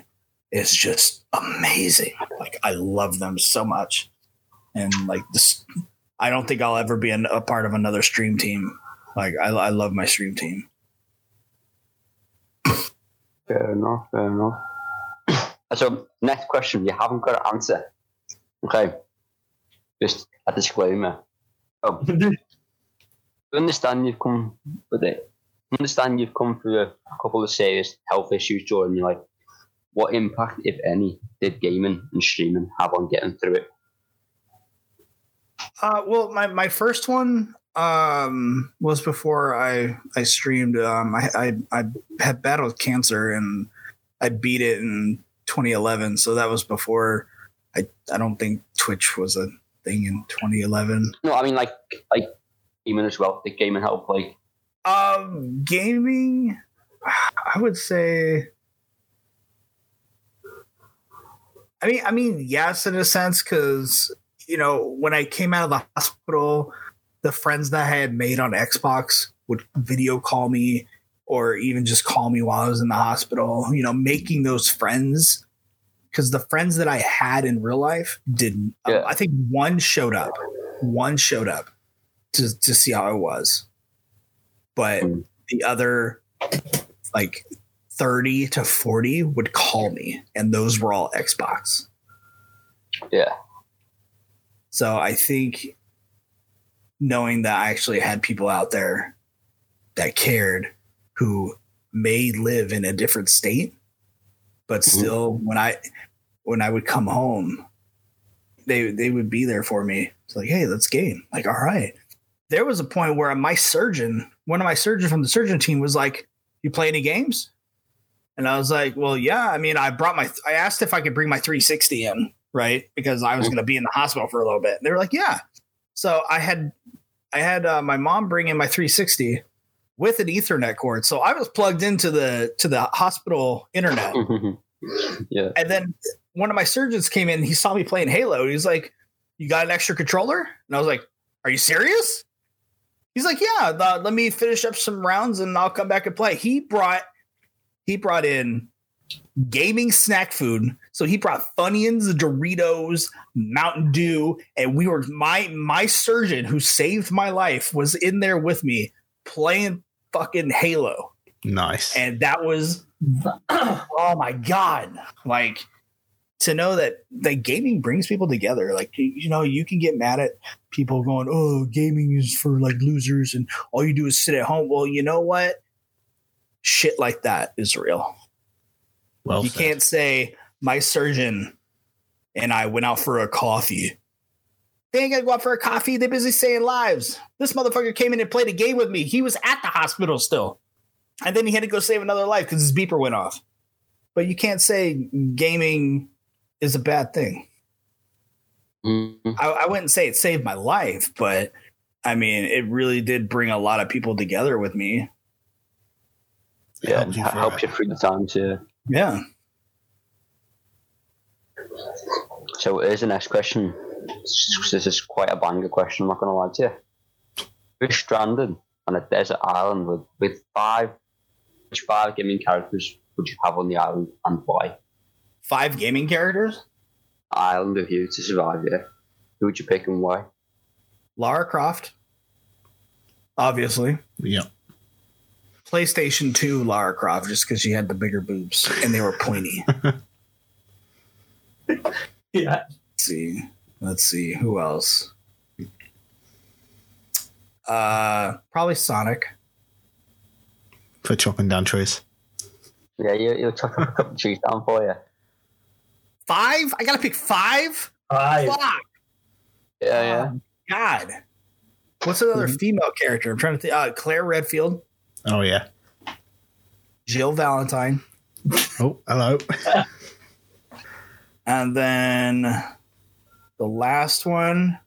is just amazing. Like I love them so much. and like this, I don't think I'll ever be a part of another stream team. Like I, I love my stream team. Fair enough, fair enough. So, next question, you haven't got to answer. Okay. Just a disclaimer. Oh, understand you've come with it. Understand you've come through a, a couple of serious health issues during your life. What impact, if any, did gaming and streaming have on getting through it? Uh, well, my, my first one um, was before I I streamed. Um, I, I I had battled cancer and I beat it in 2011. So that was before. I I don't think Twitch was a thing in 2011. No, I mean like like gaming as well. The gaming help like Um, gaming, I would say. I mean, I mean, yes, in a sense, because you know, when I came out of the hospital, the friends that I had made on Xbox would video call me, or even just call me while I was in the hospital. You know, making those friends, because the friends that I had in real life didn't. Yeah. I think one showed up. One showed up to to see how I was, but Mm. the other like 30 to 40 would call me and those were all xbox yeah. so i think knowing that i actually had people out there that cared who may live in a different state but Mhm. still when i when i would come home they they would be there for me. It's like hey let's game like all right. There was a point where my surgeon one of my surgeons from the surgeon team was like you play any games? And i was like well yeah i mean i brought my i asked if i could bring my 360 in right? Because i was going to be in the hospital for a little bit. They were like yeah so i had i had uh, my mom bring in my 360 with an ethernet cord so i was plugged into the to the hospital internet yeah. and then one of my surgeons came in. He saw me playing Halo. He's like, "You got an extra controller?" And I was like, "Are you serious?" He's like, "Yeah. the- let me finish up some rounds and I'll come back and play." He brought he brought in gaming snack food. So he brought Funyuns, Doritos, Mountain Dew, and we were my my surgeon who saved my life was in there with me playing fucking Halo. Nice. and that was oh my god. Like to know that that gaming brings people together. Like you, you know you can get mad at people going oh gaming is for like losers and all you do is sit at home. Well you know what? Shit like that is real well you said. can't say my surgeon and I went out for a coffee. They ain't gonna go out for a coffee. They're busy saving lives. This motherfucker came in and played a game with me. He was at the hospital still. And then he had to go save another life because his beeper went off. But you can't say gaming is a bad thing. Mhm. I, I wouldn't say it saved my life, but I mean, it really did bring a lot of people together with me. It Yeah. helps you Helps through you through the time yeah. Yeah. So here's the next question. This is quite a banger question, I'm not going to lie to you. We're stranded on a desert island with, with five, which five gaming characters would you have on the island and why? Five gaming characters Island of you to survive, yeah. Who would you pick and why? Lara Croft, obviously. Yeah. PlayStation 2 Lara Croft just because she had the bigger boobs and they were pointy. Yeah. Let's see. Let's see. Who else? Uh probably Sonic. For chopping down trees. Yeah, you, you'll chuck a couple trees down for you. Five? I gotta pick five? Five. Fuck. Yeah, yeah. God. What's another female character? I'm trying to think. Uh, Claire Redfield, Oh yeah. Jill Valentine, Oh, hello. and then the last one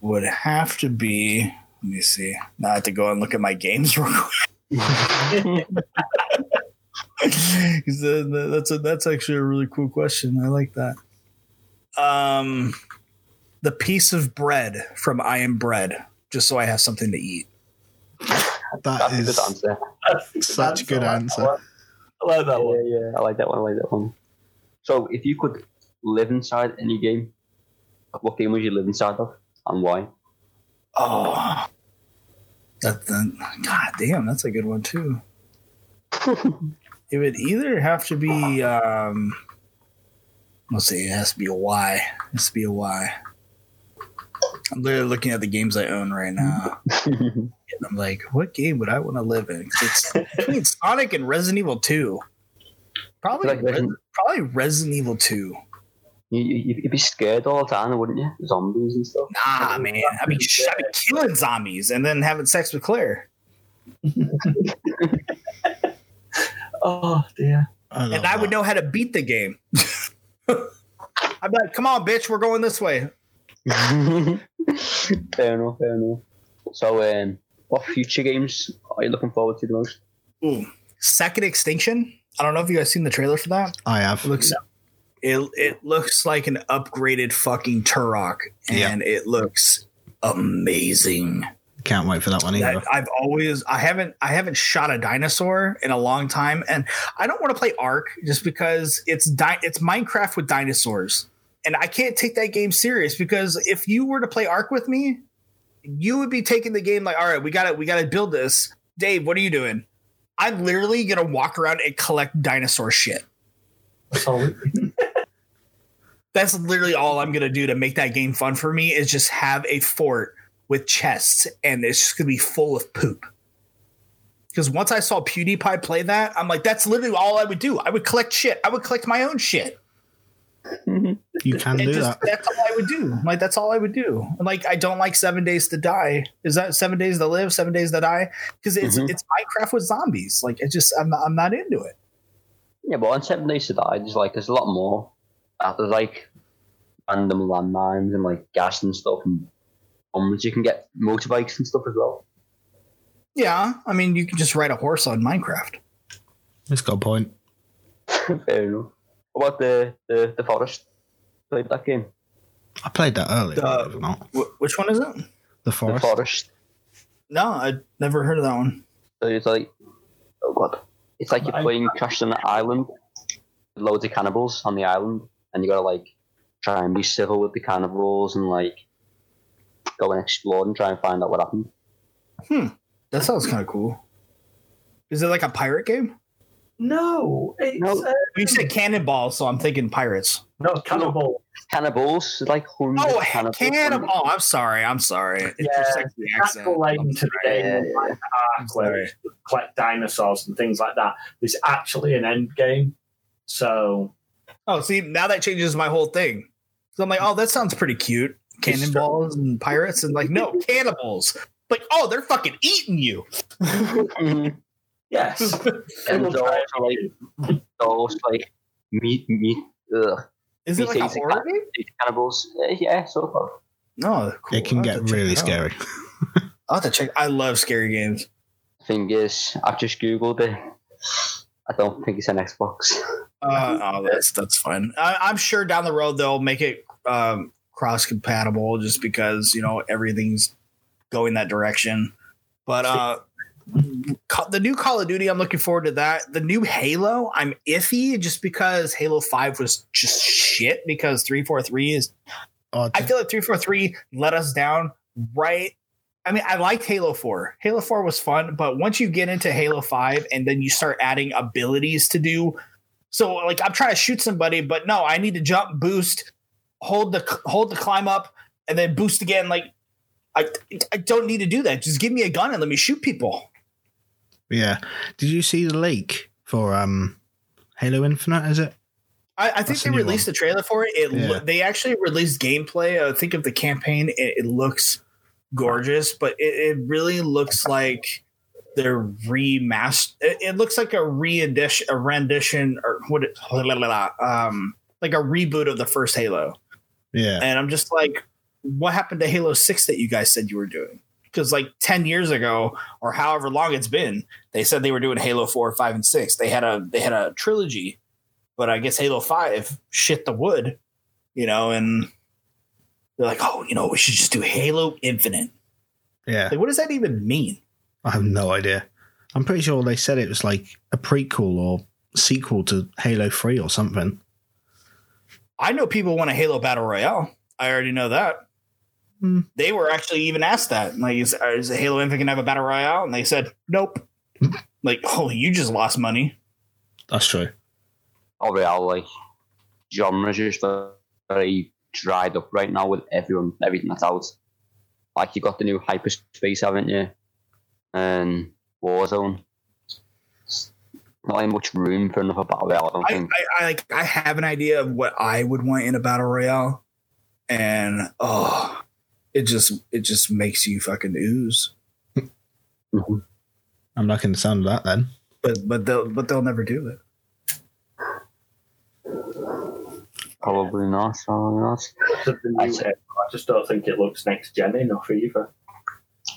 would have to be. Let me see. Now I have to go and look at my games real quick. 'Cause the- the- that's a, that's actually a really cool question. I like that. Um, the piece of bread from I Am Bread, just so I have something to eat. That That's a good answer. such a good I like answer. I like that one. yeah, I like that one. I like that one. So, if you could live inside any game, what game would you live inside of and why? Oh, that then. God damn, that's a good one too. it would either have to be. um Let's see, it has to be a Y. It has to be a Y. I'm literally looking at the games I own right now. And I'm like, what game would I want to live in? It's between Sonic and Resident Evil 2. Probably, Like Resident- probably Resident Evil 2. You, you, you'd be scared all the time, wouldn't you? Zombies and stuff. Nah, man. I mean, sh- I'd be killing zombies and then having sex with Claire. Oh dear. I and I would know how to beat the game. I'd be like, come on, bitch, we're going this way. fair enough, fair enough. So, um, what future games are you looking forward to the most? Ooh. Second Extinction. I don't know if you guys seen the trailer for that. I have. It looks it, it looks like an upgraded fucking Turok, and it looks amazing. Can't wait for that one either. I, I've always I haven't I haven't shot a dinosaur in a long time, and I don't want to play Ark just because it's di- it's Minecraft with dinosaurs, and I can't take that game serious because if you were to play Ark with me, you would be taking the game like, all right, we got to we got to build this. Dave, what are you doing? I'm literally gonna walk around and collect dinosaur shit. That's literally all I'm gonna do to make that game fun for me is just have a fort with chests and it's just gonna be full of poop. Because once I saw PewDiePie play that, I'm like, that's literally all I would do. I would collect shit. I would collect my own shit. You can And do just that. that's all I would do. Like that's all I would do. Like I don't like Seven Days to Die. Is that Seven Days to Live? Seven Days to Die? Because it's Mhm. it's Minecraft with zombies. Like it just I'm not, I'm not into it. Yeah, but on Seven Days to Die, there's like there's a lot more. Uh, there's like random landmines and like gas and stuff, and bombs. You can get motorbikes and stuff as well. Yeah, I mean you can just ride a horse on Minecraft. It's got a point. Fair enough. What about the the, the forest? Played that game. I played that earlier. Uh, believe it or not. Wh- which one is it? The The forest. forest. No, I never heard of that one. So it's like, oh god, it's like you're I- playing crashed on an island, with loads of cannibals on the island, and you gotta like try and be civil with the cannibals and like go and explore and try and find out what happened. Hmm, that sounds kind of cool. Is it like a pirate game? No, it's No. uh, You said cannonball, so I'm thinking pirates. no cannibal. Cannibals, like hundreds Oh, of cannibals. cannonball! I'm sorry. I'm sorry. It's Yeah, your sexy accent. That's the to the sorry. game, like I'm Ark, where sorry. you collect dinosaurs and things like that. There's actually an end game. So Oh, see, now that changes my whole thing. So I'm like, oh, that sounds pretty cute. Cannonballs and pirates, and like, no, cannibals. Like, oh, they're fucking eating you. yes, and there's also like those like meat meat ugh, Is it like a horror can- game? cannibals. Uh, yeah, sort of. No, cool. It can I'll get have to check really scary. I'll have to check. I love scary games. Thing is, I've just googled it. I don't think it's an Xbox. Uh, oh, that's that's fine. I, I'm sure down the road they'll make it um, cross compatible, just because you know everything's going that direction. But uh, ca- the new Call of Duty, I'm looking forward to that. The new Halo, I'm iffy just because Halo Five was just shit. Because three four three is, Oh, I feel like three four three let us down. Right. I mean, I liked Halo 4. Halo 4 was fun, but once you get into Halo 5 and then you start adding abilities to do so like I'm trying to shoot somebody, but no, I need to jump, boost, hold the hold the climb up, and then boost again. Like I I don't need to do that. Just give me a gun and let me shoot people. Yeah. Did you see the leak for um Halo Infinite? Is it? I, I think they released one. a trailer for it. It Yeah. loo- they actually released gameplay. I think of the campaign. It, it looks gorgeous, but it, it really looks like they're remastered. It, it looks like a re-edition, a rendition, or what? It, um, like a reboot of the first Halo. Yeah. And I'm just like, what happened to Halo 6 that you guys said you were doing? Because like 10 years ago, or however long it's been, they said they were doing Halo 4, 5, and 6. They had a they had a trilogy, but I guess Halo 5 shit the wood, you know, and they're like, oh, you know, we should just do Halo Infinite. Yeah. Like, what does that even mean? I have no idea. I'm pretty sure they said it was like a prequel or sequel to Halo 3 or something. I know people want a Halo Battle Royale. I already know that. Hmm. They were actually even asked that. Like, is, is Halo Infinite gonna have a battle royale? And they said, nope. Like, oh, you just lost money. That's true. All real like genres just very dried up right now with everyone everything that's out. Like you got the new Hyper Scape, haven't you? And Warzone. Not really much room for another battle royale, I don't I, think. I, I like I have an idea of what I would want in a battle royale, and oh, it just it just makes you fucking ooze. Mhm. I'm liking the sound of that then. But but they'll but they'll never do it. Probably not, probably not. I I just don't think it looks next gen enough either.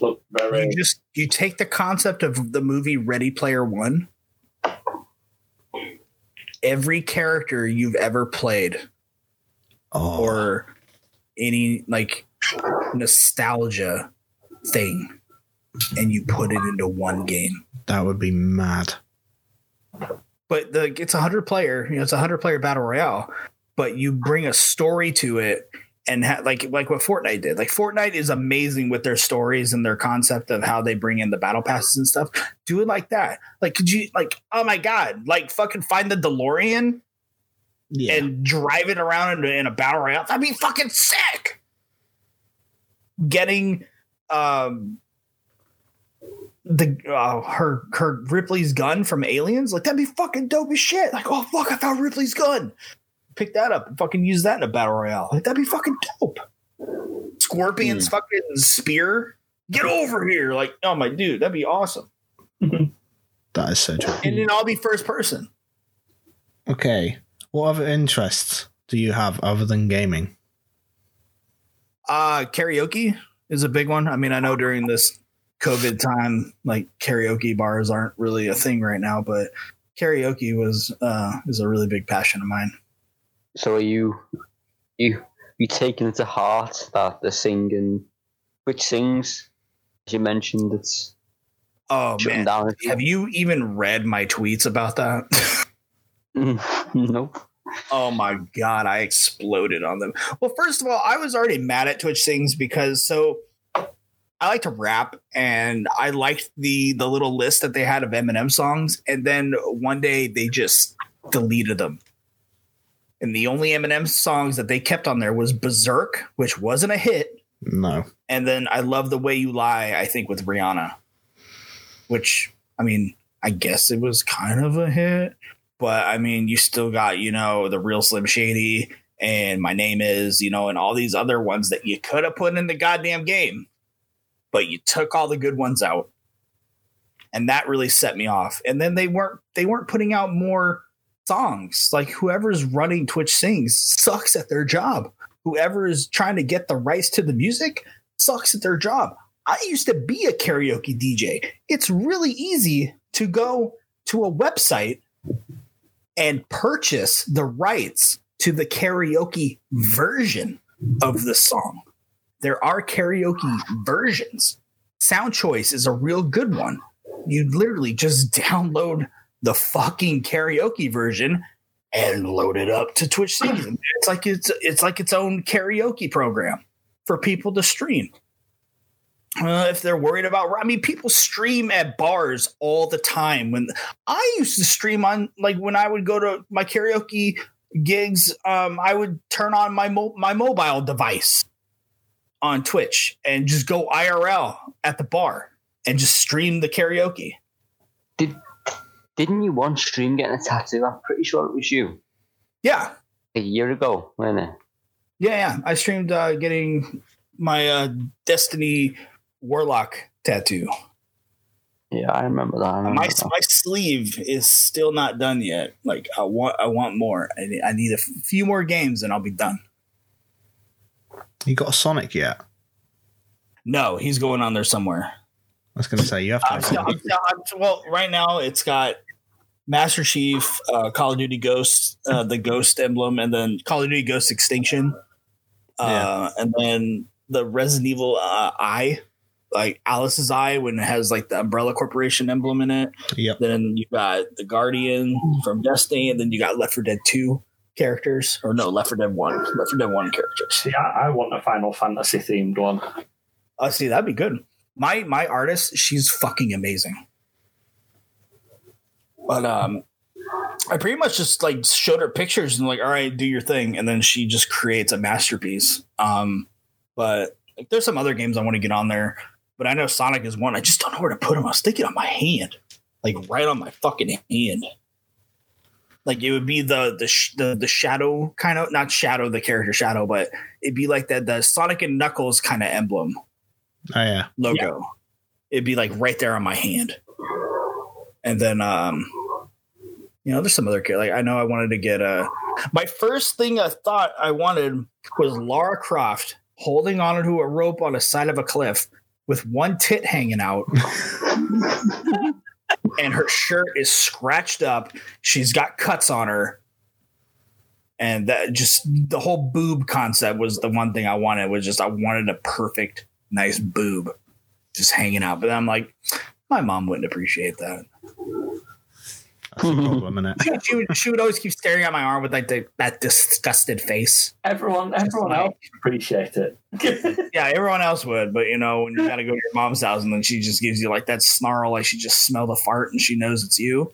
Look very. You just you take the concept of the movie Ready Player One. Every character you've ever played, Oh, or any like nostalgia thing, and you put it into one game. that would be mad. but the it's a hundred player, you know, it's a hundred player battle royale. But you bring a story to it, and ha- like like what Fortnite did. Like Fortnite is amazing with their stories and their concept of how they bring in the battle passes and stuff. Do it like that. Like, could you like? Oh my god! Like, fucking find the DeLorean Yeah. and drive it around in, in a battle royale. That'd be fucking sick. Getting um the uh, her her Ripley's gun from Aliens, like that'd be fucking dope as shit. Like, oh fuck, I found Ripley's gun. Pick that up and fucking use that in a battle royale. Like that'd be fucking dope. Scorpion's fucking spear. Get over here. Like, oh my dude, that'd be awesome. that is so true. And then I'll be first person. Okay. What other interests do you have other than gaming? Uh karaoke is a big one. I mean, I know during this COVID time, like karaoke bars aren't really a thing right now, but karaoke was uh is a really big passion of mine. So are you you you taking it to heart that the singing which sings as you mentioned it's Oh man. down Have you even read my tweets about that? nope. oh my god, I exploded on them. Well, first of all, I was already mad at Twitch Sings because so I like to rap and I liked the the little list that they had of Eminem songs and then one day they just deleted them. And the only Eminem songs that they kept on there was Berserk, which wasn't a hit, No. and then I love the way you lie. I think with Rihanna, which I mean, I guess it was kind of a hit, but I mean, you still got you know the real Slim Shady and my name is you know and all these other ones that you could have put in the goddamn game, but you took all the good ones out, and that really set me off. And then they weren't they weren't putting out more songs. Like whoever's running Twitch Sings sucks at their job. Whoever is trying to get the rights to the music sucks at their job. I used to be a karaoke DJ. It's really easy to go to a website and purchase the rights to the karaoke version of the song. There are karaoke versions. Sound Choice is a real good one. You literally just download the fucking karaoke version and load it up to Twitch Singing. It's like it's it's like its own karaoke program for people to stream. Uh, if they're worried about, I mean, people stream at bars all the time. When I used to stream on, like when I would go to my karaoke gigs, um, I would turn on my mo- my mobile device on Twitch and just go IRL at the bar and just stream the karaoke. Did didn't you once stream getting a tattoo? I'm pretty sure it was you. Yeah, A year ago, wasn't it? Yeah, yeah. I streamed uh, getting my uh, Destiny Warlock tattoo. Yeah, I remember that. I remember My that. my sleeve is still not done yet. Like I want I want more. I need, I need a few more games and I'll be done. You got a Sonic yet? No, he's going on there somewhere. I was going to say you have to. I'm still, I'm still, I'm, well, right now it's got Master Chief, uh, Call of Duty Ghost, uh, the Ghost emblem, and then Call of Duty Ghost Extinction, uh, and then the Resident Evil uh, Eye, like Alice's Eye, when it has like the Umbrella Corporation emblem in it. Yep. Then you got the Guardian from Destiny, and then you got Left 4 Dead 2. Characters, or no, Left 4 Dead One, Left 4 Dead One characters. See, I, I want a Final Fantasy themed one. Oh, see, that'd be good. My my artist, she's fucking amazing. But um, I pretty much just like showed her pictures and like, all right, do your thing, and then she just creates a masterpiece. Um, but like, there's some other games I want to get on there, but I know Sonic is one. I just don't know where to put them. I was thinking on my hand, like right on my fucking hand. Like it would be the the sh- the, the shadow kind of not shadow the character shadow, but it'd be like that the Sonic and Knuckles kind of emblem Oh yeah. logo. It'd be like right there on my hand. And then um you know, there's some other kid. Like I know I wanted to get a my first thing I thought I wanted was Lara Croft holding onto a rope on the side of a cliff with one tit hanging out. and her shirt is scratched up. She's got cuts on her. And that just the whole boob concept was the one thing I wanted was just I wanted a perfect nice boob just hanging out. But I'm like, my mom wouldn't appreciate that. That's a problem, isn't it? She would, she would always keep staring at my arm with like the, that disgusted face. Everyone, everyone like- else appreciate it. Yeah, everyone else would, but you know, when you gotta go to your mom's house and then she just gives you like that snarl, like she just smelled a fart and she knows it's you.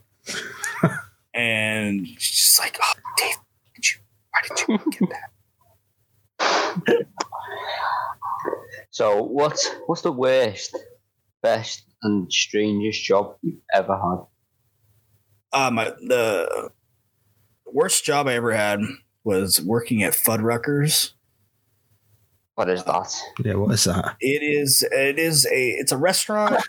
and she's just like, oh, Dave, did you, why did you get that? So what's what's the worst, best, and strangest job you've ever had? Um, the worst job I ever had was working at Fuddruckers. What is that? Yeah, what is that? It is it is a it's a restaurant.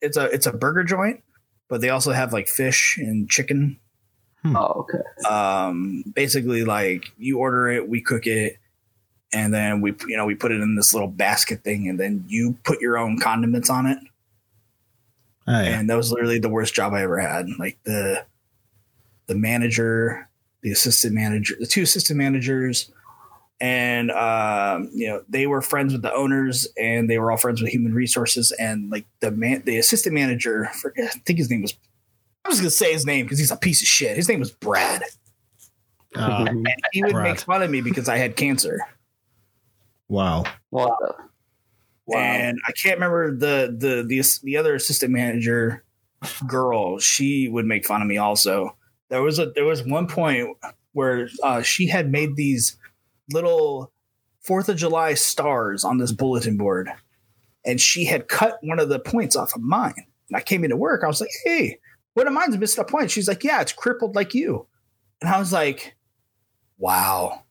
It's a it's a burger joint, but they also have like fish and chicken. Oh, okay. Um, basically, like you order it, we cook it, and then we you know we put it in this little basket thing, and then you put your own condiments on it. Oh yeah. and that was literally the worst job I ever had. Like the the manager, the assistant manager, the two assistant managers, and um, you know they were friends with the owners, and they were all friends with human resources. And like the man, the assistant manager, forget, I think his name was. I was gonna say his name because he's a piece of shit. His name was Brad, and he would Brad. make fun of me because I had cancer. wow. What? Wow. And I can't remember the the the the other assistant manager girl. She would make fun of me also. There was a there was one point where uh, she had made these little Fourth of July stars on this bulletin board, and she had cut one of the points off of mine. And I came into work. I was like, "Hey, one of mine's missed a point." She's like, "Yeah, it's crippled like you," and I was like, "Wow."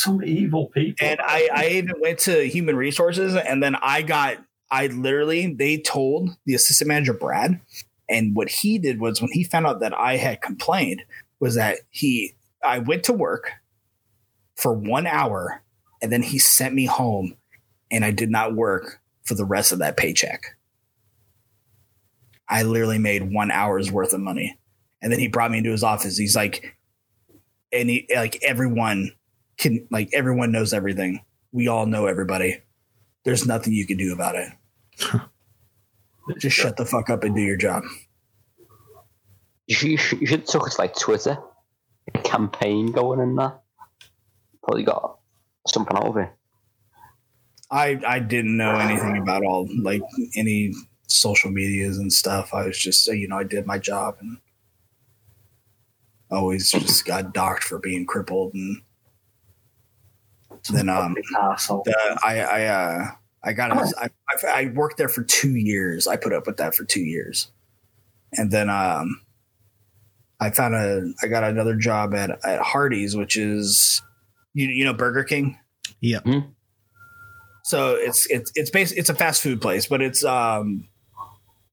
Some evil people. And I, I even went to human resources and then I got I literally they told the assistant manager Brad and what he did was when he found out that I had complained was that he I went to work for 1 hour and then he sent me home and I did not work for the rest of that paycheck. I literally made 1 hour's worth of money. And then he brought me into his office. He's like and he like everyone can like everyone knows everything. We all know everybody. There's nothing you can do about it. Just shut the fuck up and do your job. you, should, you should you should took to like Twitter, a campaign going in there. Probably got something out of it. I I didn't know anything about all like any social medias and stuff. I was just you know I did my job and always just got docked for being crippled and then um the, I I uh I got a, I, I I worked there for two years. I put up with that for two years, and then um, I found a I got another job at at Hardee's, which is you you know Burger King. Yeah. So it's it's it's bas- it's a fast food place, but it's um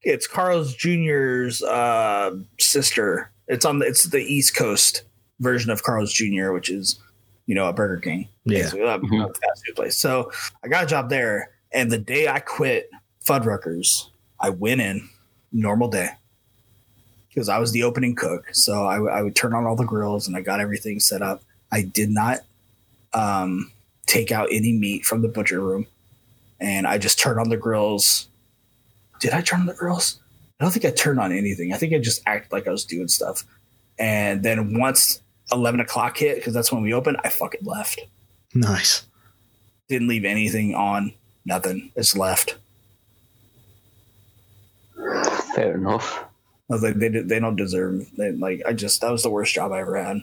it's Carl's Jr.'s uh, sister. It's on the, it's the East Coast version of Carl's Jr., which is you know a Burger King Yeah. basically, a a fast food place. So I got a job there, and the day I quit Fuddruckers, I went in normal day because I was the opening cook. So I, w- I would turn on all the grills and I got everything set up. I did not um, take out any meat from the butcher room, and I just turned on the grills. Did I turn on the grills? I don't think I turned on anything. I think I just acted like I was doing stuff. And then once eleven o'clock hit because that's when we opened. I fucking left. Nice. Didn't leave anything on. Nothing. It's left. Fair enough. I was like, they they don't deserve. They, like I just that was the worst job I ever had.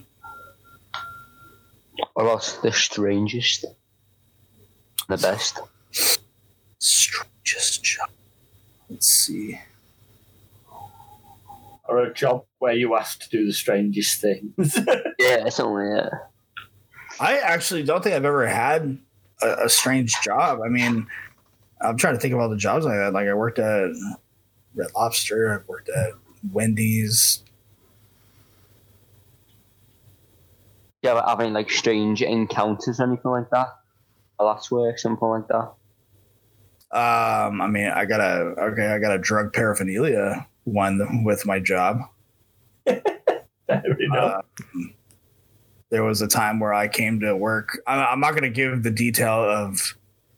What about the strangest? The best. Strangest job. Let's see. Or a job where you asked to do the strangest things. Yeah, it's only yeah. I actually don't think I've ever had a, a strange job. I mean, I'm trying to think of all the jobs I had. Like I worked at Red Lobster. I worked at Wendy's. Yeah, but having like strange encounters, anything like that. A last work, something like that. Um, I mean, I got a okay. I got a drug paraphernalia one with my job. Uh, there was a time where I came to work. I'm not going to give the detail of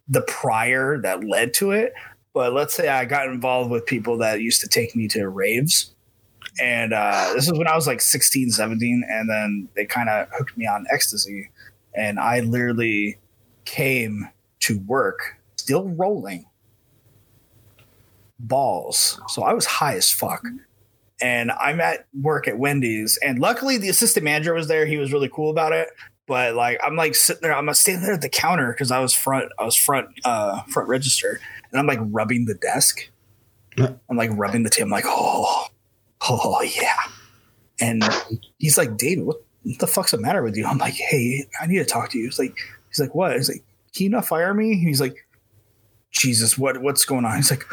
the prior that led to it, but let's say I got involved with people that used to take me to raves. And uh, this is when I was like 16, 17, and then they kind of hooked me on ecstasy. And I literally came to work still rolling balls. So I was high as fuck and I'm at work at Wendy's, and luckily the assistant manager was there. He was really cool about it. But like I'm like sitting there, I'm standing there at the counter because I was front, I was front, uh, front register, and I'm like rubbing the desk. I'm like rubbing the table. I'm like, oh, oh yeah. And he's like, David, what, what the fuck's the matter with you? I'm like, hey, I need to talk to you. He's like, he's like, what? He's like, can you not fire me? He's like, Jesus, what what's going on? He's like,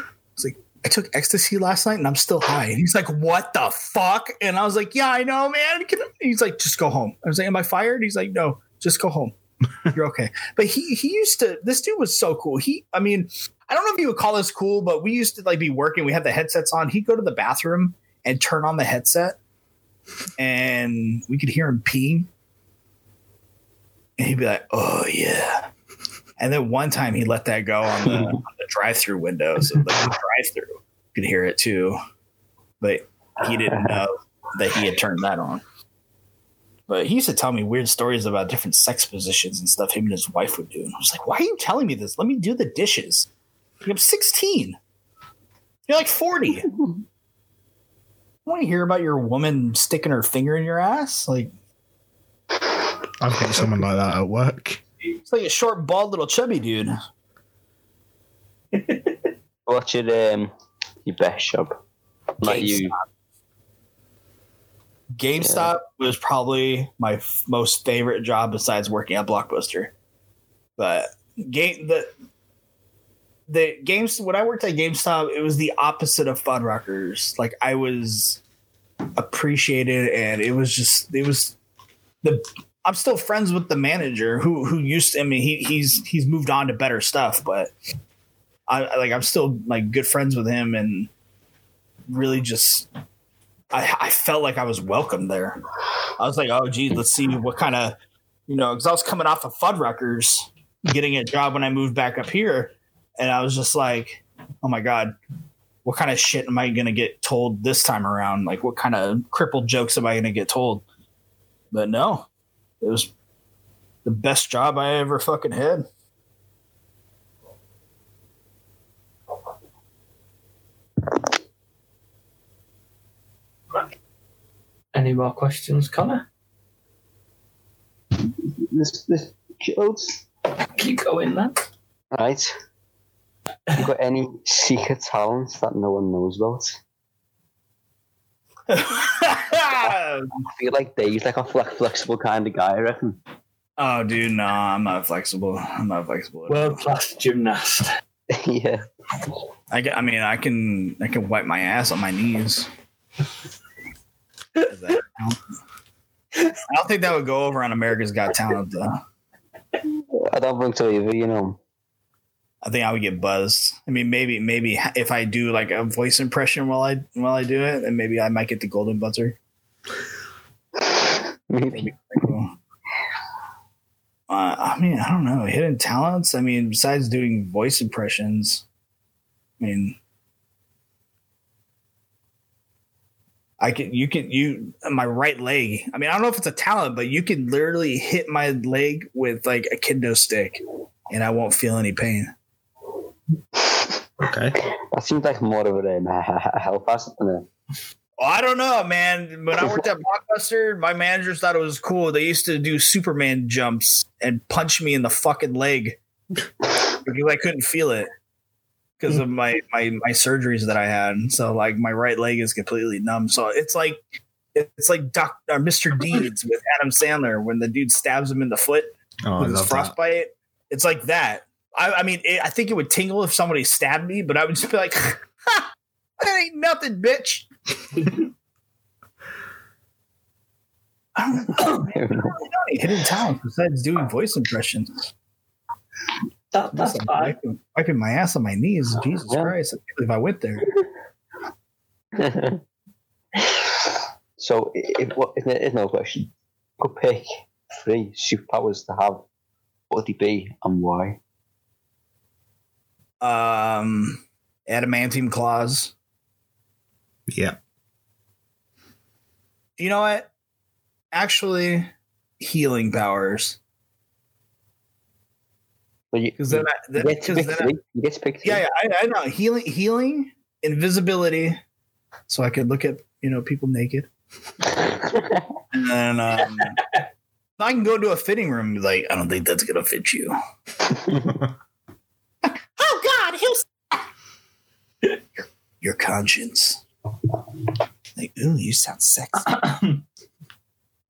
I took ecstasy last night and I'm still high. And he's like, what the fuck? And I was like, yeah, I know, man. Can I-" He's like, just go home. I was like, am I fired? He's like, no, just go home. You're okay. But he he used to. This dude was so cool. He, I mean, I don't know if you would call this cool, but we used to like be working. We had the headsets on. He'd go to the bathroom and turn on the headset, and we could hear him peeing. And he'd be like, "Oh yeah." And then one time he let that go on the, the drive-through window, so the drive-through could hear it too, but he didn't know that he had turned that on. But he used to tell me weird stories about different sex positions and stuff him and his wife would do. And I was like, why are you telling me this? Let me do the dishes. Like, I'm 16. You're like 40. I want to hear about your woman sticking her finger in your ass. Like, I've got someone like that at work. It's like a short, bald, little chubby dude. What's your um your best job? Not you. GameStop was probably my f- most favorite job besides working at Blockbuster. But game the the games when I worked at GameStop, it was the opposite of Fuddruckers. Like I was appreciated, and it was just it was the. I'm still friends with the manager who who used. To, I mean, he he's he's moved on to better stuff, but I like I'm still like good friends with him, and really just I, I felt like I was welcome there. I was like, oh, geez, let's see what kind of, you know, because I was coming off of Fuddruckers, getting a job when I moved back up here. And I was just like, oh my God, what kind of shit am I going to get told this time around? Like, what kind of crippled jokes am I going to get told? But no, it was the best job I ever fucking had. Any more questions, Connor? This this loads. Keep going then. Right. You got any secret talents that no one knows about? I feel like Dave's like a flex- flexible kind of guy, I reckon. oh, dude, no, I'm not flexible. I'm not flexible. at. World class gymnast. yeah. I, ca- I mean, I can I can wipe my ass on my knees. Does that count? I don't think that would go over on America's Got Talent though. I don't think so either, you know. I think I would get buzzed. I mean, maybe maybe if I do like a voice impression while I while I do it, then maybe I might get the golden buzzer. Maybe. Cool. Uh, I mean, I don't know hidden talents. I mean, besides doing voice impressions, I mean, I can you can you my right leg. I mean, I don't know if it's a talent, but you can literally hit my leg with like a kendo stick, and I won't feel any pain. Okay. That seems like more of a, um, a, a health asset than a. Well, I don't know, man. When I worked at Blockbuster, my managers thought it was cool. They used to do Superman jumps and punch me in the fucking leg because I couldn't feel it because of my, my my surgeries that I had. So like my right leg is completely numb. So it's like it's like Doc or Mr. Deeds with Adam Sandler when the dude stabs him in the foot Oh, with his love that. frostbite. It's like that. I, I mean, it, I think it would tingle if somebody stabbed me, but I would just be like, ha, "That ain't nothing, bitch." I don't, I don't Fair enough. really know any hidden talents besides doing voice impressions. That, that's Listen, fine. wiping, wiping my ass on my knees. Jesus Yeah. Christ! I can't I went there. so, if, if, if there's no question, you could pick three superpowers to have. What would they be and why? Um, adamantium claws. Yeah. You know what? Actually, healing powers. But you, Because then, you, I, then, get to 'cause pick then I- You get to yeah, yeah, I, I know healing, healing, invisibility, so I could look at you know people naked, and then um, I can go to a fitting room and be like, I don't think that's gonna fit you. oh God, who's your, your conscience? Like, ooh, you sound sexy.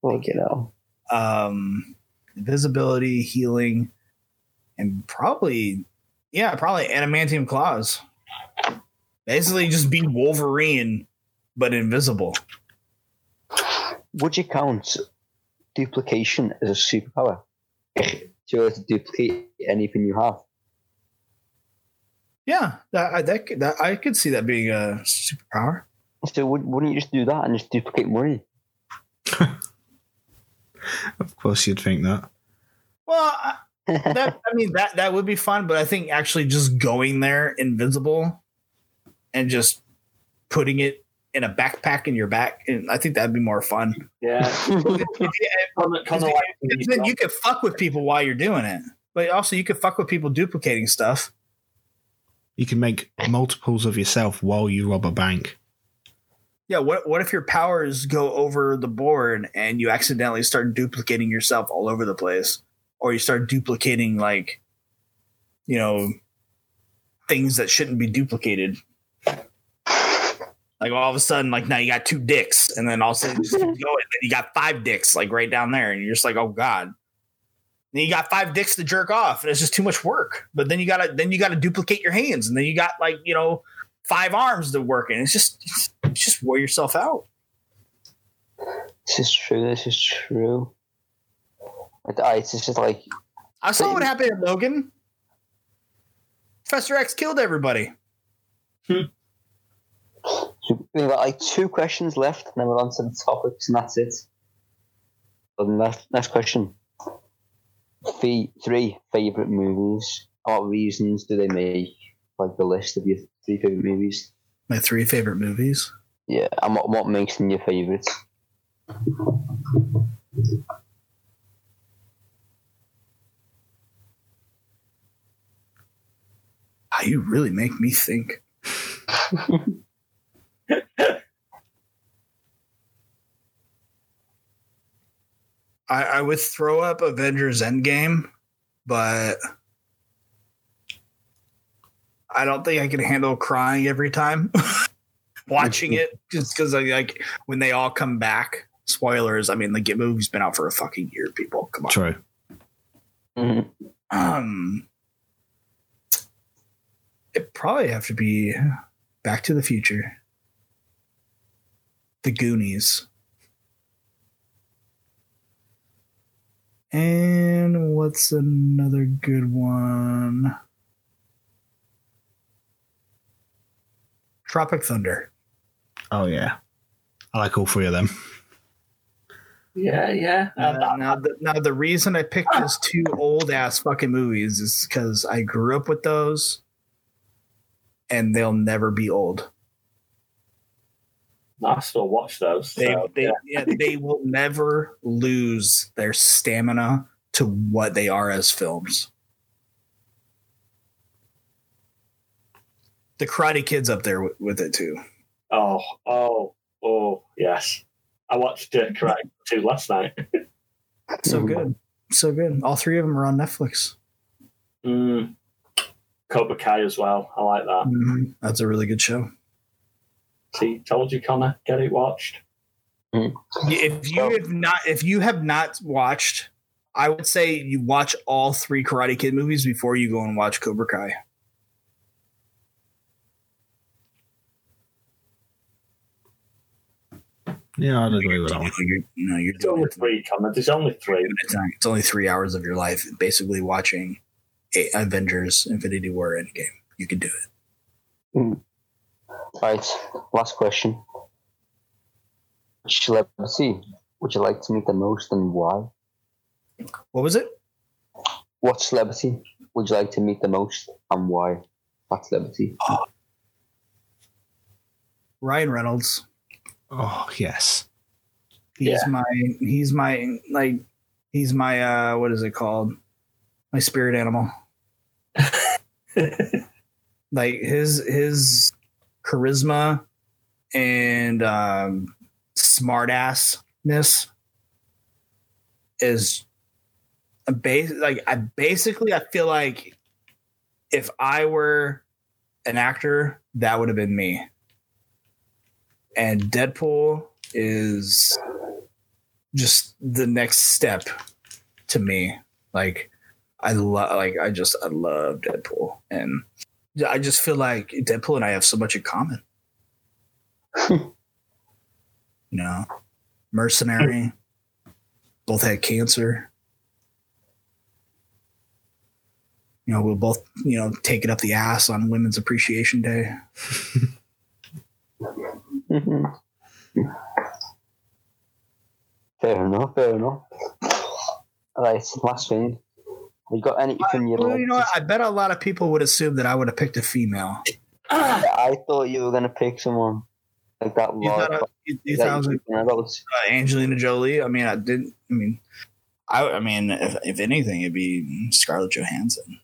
like, you know. um, invisibility, healing, and probably, yeah, probably adamantium claws. Basically, just be Wolverine, but invisible. Would you count duplication as a superpower? If you were to duplicate anything you have. Yeah, that, I- that, could- that I could see that being a superpower. So would, wouldn't you just do that and just duplicate money? Of course, you'd think that. Well, I, that I mean that that would be fun, but I think actually just going there invisible and just putting it in a backpack in your back, and I think that'd be more fun. Yeah. If you- Kind of, kind of like Because then you could fuck with people while you're doing it, but also you could fuck with people duplicating stuff. You can make multiples of yourself while you rob a bank. Yeah, what what if your powers go over the board and you accidentally start duplicating yourself all over the place, or you start duplicating like, you know, things that shouldn't be duplicated. Like all of a sudden, like now you got two dicks, and then all of a sudden you just keep going, and you got five dicks like right down there, and you're just like, oh god. Then you got five dicks to jerk off, and it's just too much work. But then you gotta then you gotta duplicate your hands, and then you got like you know five arms to work, and it's just it's, just wear yourself out. This is true. This is true. It's just like I saw what happened in Logan. Professor X killed everybody. so we've got like two questions left, and then we're on to the topics, and that's it. So the next, next question: three, three favorite movies. What reasons do they make like the list of your three favorite movies? My three favorite movies. Yeah, and what, what makes them your favorites? Ah, you really make me think. I, I would throw up Avengers Endgame, but I don't think I can handle crying every time watching it. Just because like when they all come back. Spoilers. I mean, the get movie's been out for a fucking year. People, come on. True. Mhm. Um, it probably have to be Back to the Future, The Goonies, and what's another good one? Tropic Thunder. Oh yeah, I like all three of them. yeah, yeah. Uh, now, the, now the reason I picked those two old ass fucking movies is because I grew up with those, and they'll never be old. I still watch those. They, so, they, yeah. yeah, they will never lose their stamina to what they are as films. The Karate Kid's up there with, with it too. Oh, oh, oh, yes. I watched uh, Karate 2 last night. So Mhm. good, so good. All three of them are on Netflix. Mm. Cobra Kai as well. I like that. Mhm. That's a really good show. See, told you, Connor. Get it watched. Hmm. If you have not, if you have not watched, I would say you watch all three Karate Kid movies before you go and watch Cobra Kai. Yeah, I'd agree with that one. You're, you know, you're It's only doing it. three, Connor. There's only three. It's, not- it's only three hours of your life, basically watching Avengers: Infinity War Endgame. You can do it. Hmm. Right, last question. Celebrity would you like to meet the most and why? What was it? What celebrity would you like to meet the most and why? That celebrity. Ryan Reynolds. Oh yes. He's Yeah. my. He's my like. He's my. uh What is it called? My spirit animal. like his his charisma and um smartassness is a base like I basically I feel like if I were an actor, that would have been me. And Deadpool is just the next step to me. Like I love like I just I love Deadpool and I just feel like Deadpool and I have so much in common. you know, mercenary, both had cancer. You know, we'll both, you know, take it up the ass on Women's Appreciation Day. Mm-hmm. fair enough, fair enough. Right, last thing. Have you got anything you'd Well, you know what? I bet a lot of people would assume that I would have picked a female. I thought you were going to pick someone like that. You Lord, thought, I, you, you that thought I was like, thinking uh, Angelina Jolie. I mean, I didn't. I mean, I, I mean, if, if anything, it'd be Scarlett Johansson,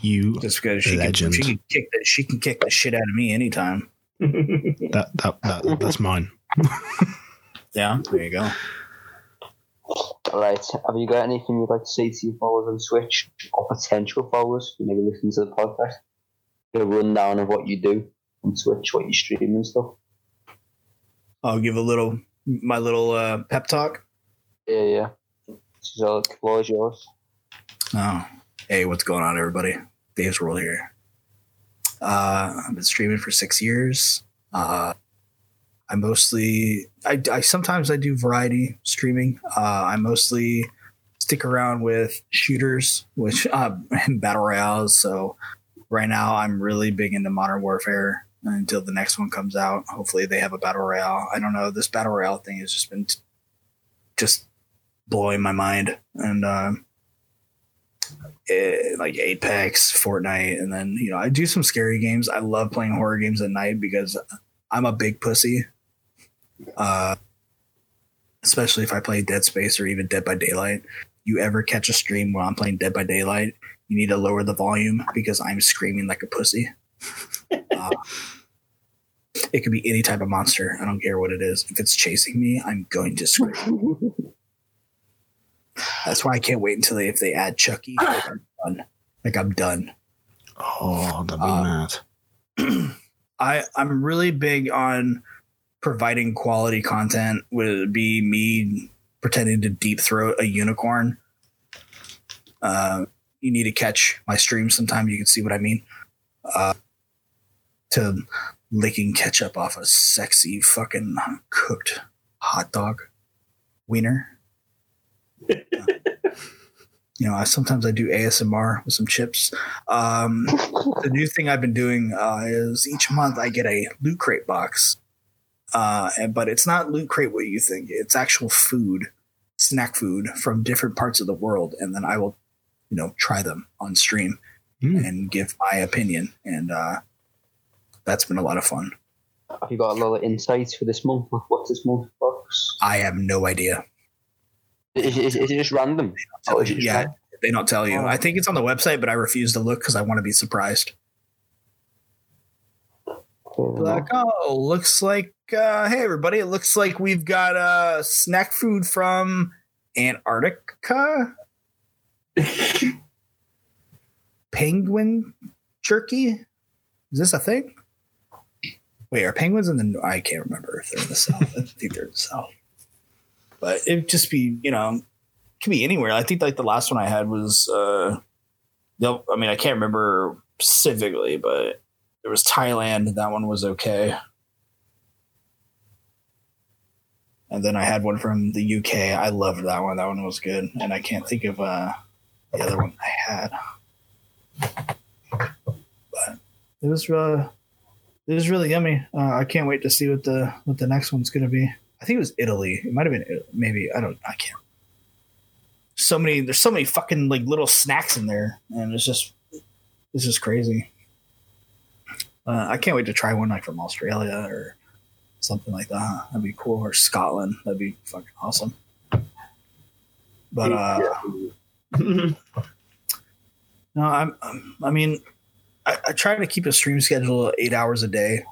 You just because she can, she can kick the she can kick the shit out of me anytime. that that, that that's mine. Yeah, there you go. Right, have you got anything you'd like to say to your followers on Twitch or potential followers who maybe listen to the podcast? A rundown of what you do on Twitch, what you stream and stuff. I'll give a little my little uh, pep talk. Yeah, yeah. So the floor is yours. Oh, hey, what's going on, everybody? Dave's World here. Uh, I've been streaming for six years. Uh, I mostly, I, I sometimes I do variety streaming. Uh, I mostly stick around with shooters, which uh, and battle royales. So right now, I'm really big into Modern Warfare until the next one comes out. Hopefully, they have a battle royale. I don't know. This battle royale thing has just been t- just blowing my mind, and. Um, eh, like Apex, Fortnite, and then you know I do some scary games. I love playing horror games at night because I'm a big pussy. Uh, especially if I play Dead Space or even Dead by Daylight. You ever catch a stream while I'm playing Dead by Daylight? You need to lower the volume because I'm screaming like a pussy. Uh, it could be any type of monster. I don't care what it is. If it's chasing me, I'm going to scream. That's why I can't wait until they if they add Chucky. Like I'm done. Like I'm done. Oh, that'd be Um, mad. I I'm really big on providing quality content. Would be me pretending to deep throat a unicorn? Uh, you need to catch my stream sometime. You can see what I mean. Uh, to licking ketchup off a sexy fucking cooked hot dog wiener. you know, I sometimes I do ASMR with some chips. Um, the new thing I've been doing uh, is each month I get a loot crate box, uh, and, but it's not loot crate what you think. It's actual food, snack food from different parts of the world, and then I will, you know, try them on stream Hmm. and give my opinion, and uh, that's been a lot of fun. Have you got a lot of insights for this month? What's this month box? I have no idea. Is, is, is it just random? Oh, is it just Yeah, random? they don't tell you. I think it's on the website, but I refuse to look because I want to be surprised. Like, oh, looks like uh, hey everybody, it looks like we've got uh, snack food from Antarctica. Penguin jerky. Is this a thing? Wait, are penguins in the? I can't remember if they're in the south. I think they're in the south. But it'd just be, you know, it could be anywhere. I think like the last one I had was. uh I mean I can't remember specifically, but there was Thailand. That one was okay. And then I had one from the UK. I loved that one. That one was good. And I can't think of uh, the other one I had. But it was uh, it was really yummy. Uh, I can't wait to see what the what the next one's to be. I think it was Italy. It might have been It- maybe I don't. I can't. So many. There's so many fucking like little snacks in there, and it's just it's just crazy. Uh, I can't wait to try one like from Australia or something like that. That'd be cool. Or Scotland. That'd be fucking awesome. But uh, no, I'm, I'm. I mean, I, I try to keep a stream schedule eight hours a day,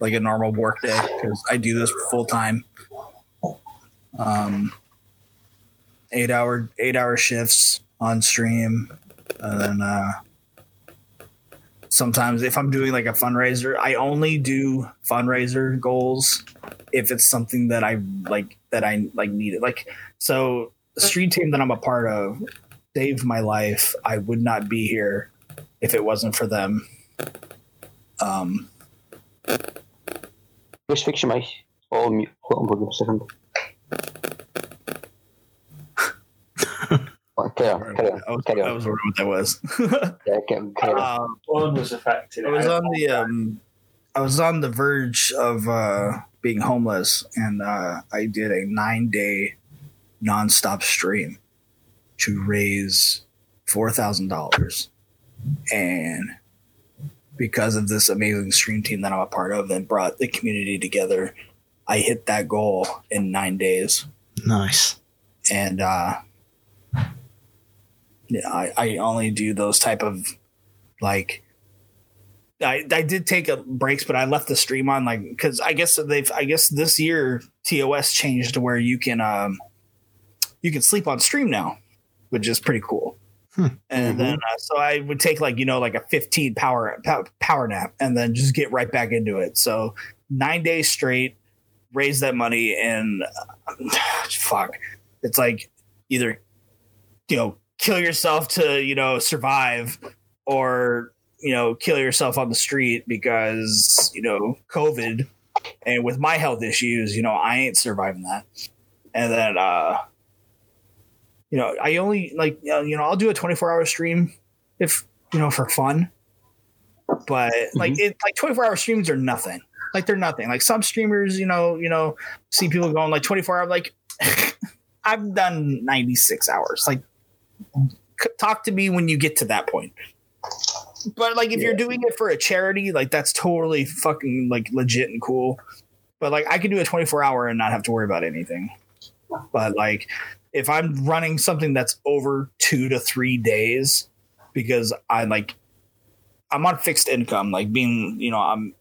like a normal work day, because I do this full time. Um, eight hour eight hour shifts on stream, and then uh, sometimes if I'm doing like a fundraiser, I only do fundraiser goals if it's something that I like that I like needed. Like so, stream team that I'm a part of saved my life. I would not be here if it wasn't for them. Um, Just fix your mic. All mute. Put on for a second. Oh, carry on, carry on, I was, carry I on. was wondering what that was. Yeah, carry, carry on. um, One was affecting I it. was on the um, I was on the verge of uh, being homeless, and uh, I did a nine day nonstop stream to raise four thousand dollars, and because of this amazing stream team that I'm a part of, and brought the community together, I hit that goal in nine days Nice. and uh yeah I, I only do those type of like I, I did take a breaks but i left the stream on like because i guess they've i guess this year tos changed to where you can um you can sleep on stream now which is pretty cool. Hmm. and then uh, so i would take like you know like a 15 power power nap and then just get right back into it. So nine days straight raise that money and uh, fuck. It's like either you know kill yourself to you know survive or you know kill yourself on the street because you know covid and with my health issues you know i ain't surviving that and then uh you know i only like uh, you know i'll do a 24 hour stream if you know for fun but like it like 24 hour streams are nothing like they're nothing like some streamers you know you know see people going like 24 hour like I've done 96 hours. Like, talk to me when you get to that point. But like, if you're doing it for a charity, like that's totally fucking like legit and cool. But like, I can do a 24 hour and not have to worry about anything. But like, if I'm running something that's over two to three days, because I like, I'm on fixed income, like being, you know, I'm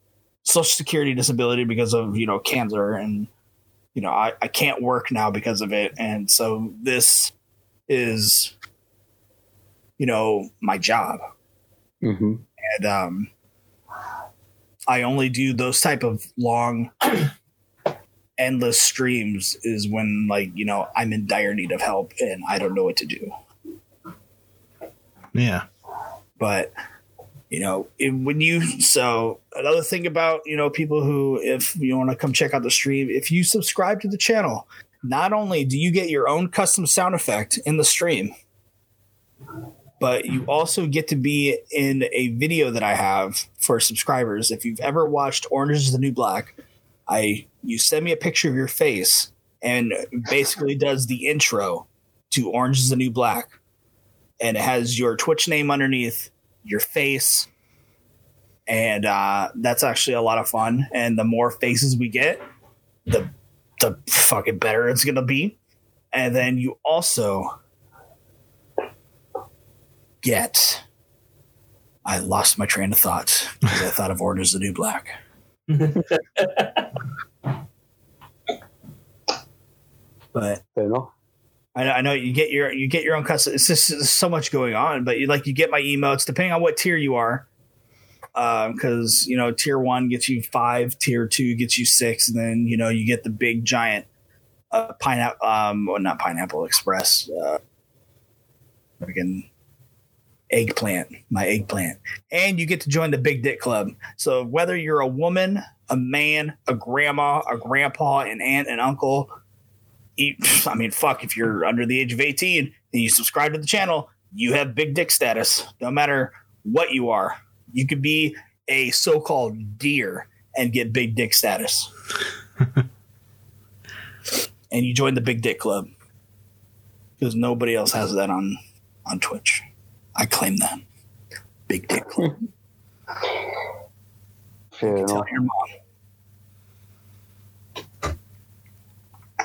social security disability because of, you know, cancer and you know, I, I can't work now because of it. And so this is, you know, my job. Mm-hmm. And um, I only do those type of long, endless streams is when like, you know, I'm in dire need of help and I don't know what to do. Yeah. but you know it, when you so another thing about you know people who if you want to come check out the stream if you subscribe to the channel not only do you get your own custom sound effect in the stream but you also get to be in a video that i have for subscribers if you've ever watched orange is the new black i you send me a picture of your face and basically does the intro to orange is the new black and it has your Twitch name underneath, your face, and uh, that's actually a lot of fun. And the more faces we get, the the fucking better it's gonna be. And then you also get. I lost my train of thought because I thought of Orange is the New Black. but Fair enough. I know, I know you get your you get your own custom. It's just there's so much going on, but you like you get my emotes depending on what tier you are. Because you know, tier one gets you five, tier two gets you six, and then you know you get the big giant uh, pineapple. Um, well, not pineapple express. Uh, freaking eggplant, my eggplant, and you get to join the Big Dick Club. So whether you're a woman, a man, a grandma, a grandpa, an aunt, an uncle, I mean, fuck, if you're under the age of 18 and you subscribe to the channel, you have big dick status. No matter what you are, you could be a so called deer and get big dick status. and you join the big dick club because nobody else has that on, on Twitch. I claim that. Big dick club. Hmm. Fair enough. Tell your mom.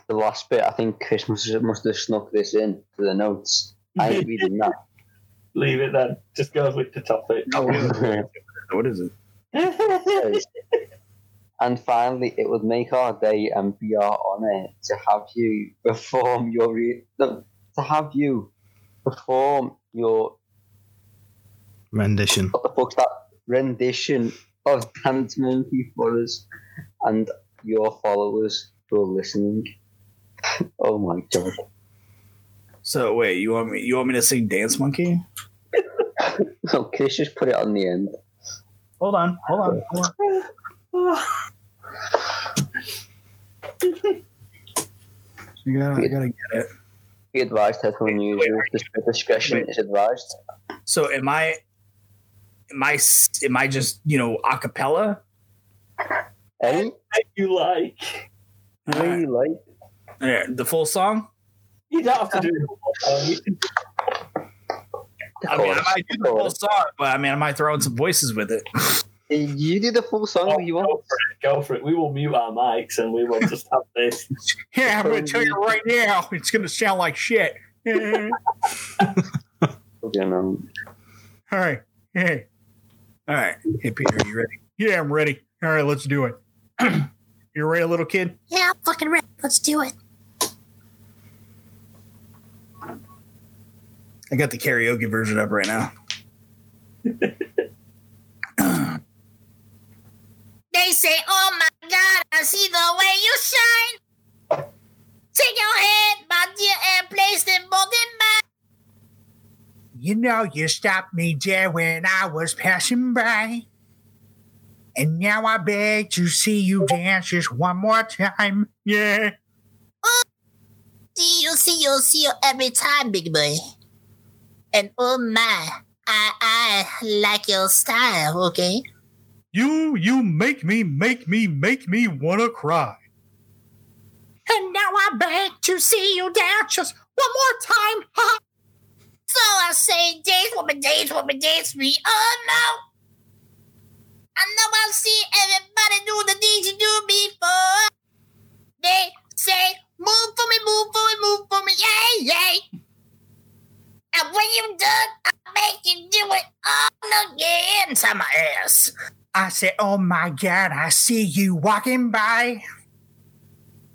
The last bit, I think Chris must have, must have snuck this in to the notes. I ain't reading that. Leave it then. Just go with the topic. What is it? and finally, it would make our day and be our honour to have you perform your re- to have you perform your Rendition. what the fuck's that rendition of Dance Monkey for us and your followers who are listening. oh my god! So wait, you want me? You want me to sing Dance Monkey? No, Chris just put it on the end. Hold on, hold on, hold on. You gotta, you gotta get it. Be advised, headphone users. Dis- Discretion is advised. So am I? Am I? Am I just you know a cappella? Any? you like. What do you like? Yeah, the full song. You don't have to do it. I mean, I might do the full song, but I mean, I might throw in some voices with it. You do the full song oh, if you Go want. for it. Go for it. We will mute our mics and we will just have this. Yeah, I'm gonna tell you right now, it's gonna sound like shit. All You know. right, hey, all right, hey Peter, are you ready? Yeah, I'm ready. All right, let's do it. you ready, little kid? Yeah, I'm fucking ready. Let's do it. I got the karaoke version up right now. They say, oh my god, I see the way you shine. Take your hand, my dear, and place them both in mine. You know, you stopped me there when I was passing by. And now I beg to see you dance just one more time. Yeah. Oh, See you, see you, see you every time, big boy. And oh my, I, I like your style, okay? You, you make me, make me, make me wanna cry. And now I beg to see you dance just one more time. So I say, dance me, dance me, dance me. Oh no! I know I'll see everybody do the things you do before. They say, move for me, move for me, move for me, yay, yay. And when you're done, I make you do it all again to my ass. I said, Oh my God, I see you walking by.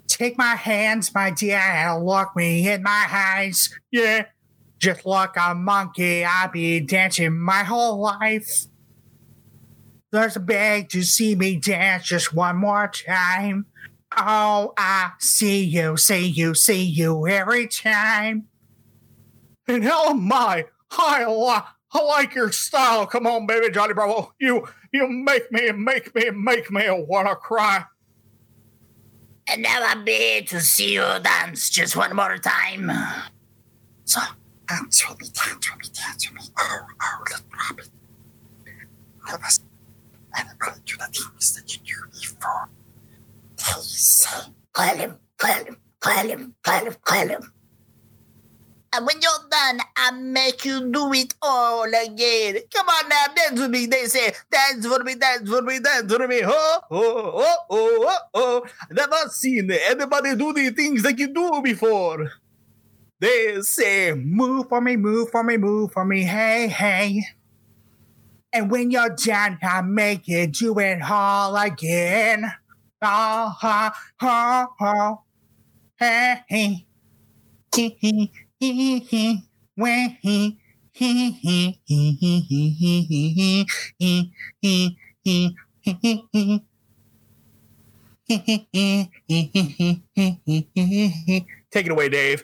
Take my hands, my dear, and look me in my eyes. Yeah, just like a monkey, I be dancing my whole life. There's a beg to see me dance just one more time. Oh, I see you, see you, see you every time. And hell my, I, li- I like your style. Come on, baby, Johnny Bravo. You you make me make me make me wanna cry. And now I beg to see you dance just one more time. So, dance with me, dance with me, dance with me. Oh, oh, little rabbit. I was never do the things that you do before. Please say, call him, call him, call him, call him, call him. And when you're done, I make you do it all again. Come on now, dance with me. They say, dance for me, dance for me, dance for me. Oh, oh, oh, oh, oh, oh. Never seen anybody do the things that you do before. They say, move for me, move for me, move for me, hey, hey. And when you're done, I make it, you do it all again. Oh, ha, ha, ha. Hey, hey. Hee, hee. When he, he, he, he, he, he, he, he, he, he, he, he, he. Take it away, Dave.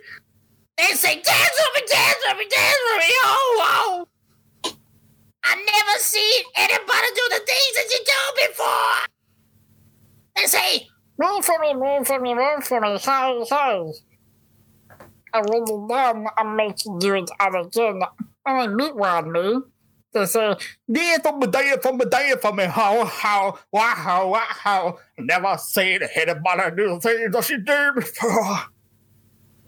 They say, dance with me, dance with me, dance with me. Oh, wow. I never seen anybody do the things that you do before. They say, move for me, move for me, move for me. Hey, hey. And when you're done, I make you do it all again. When I meet one me, they say, Dance for me, dance for me, dance for me. How, how, wow, wow. Never seen anybody do the things that she did before.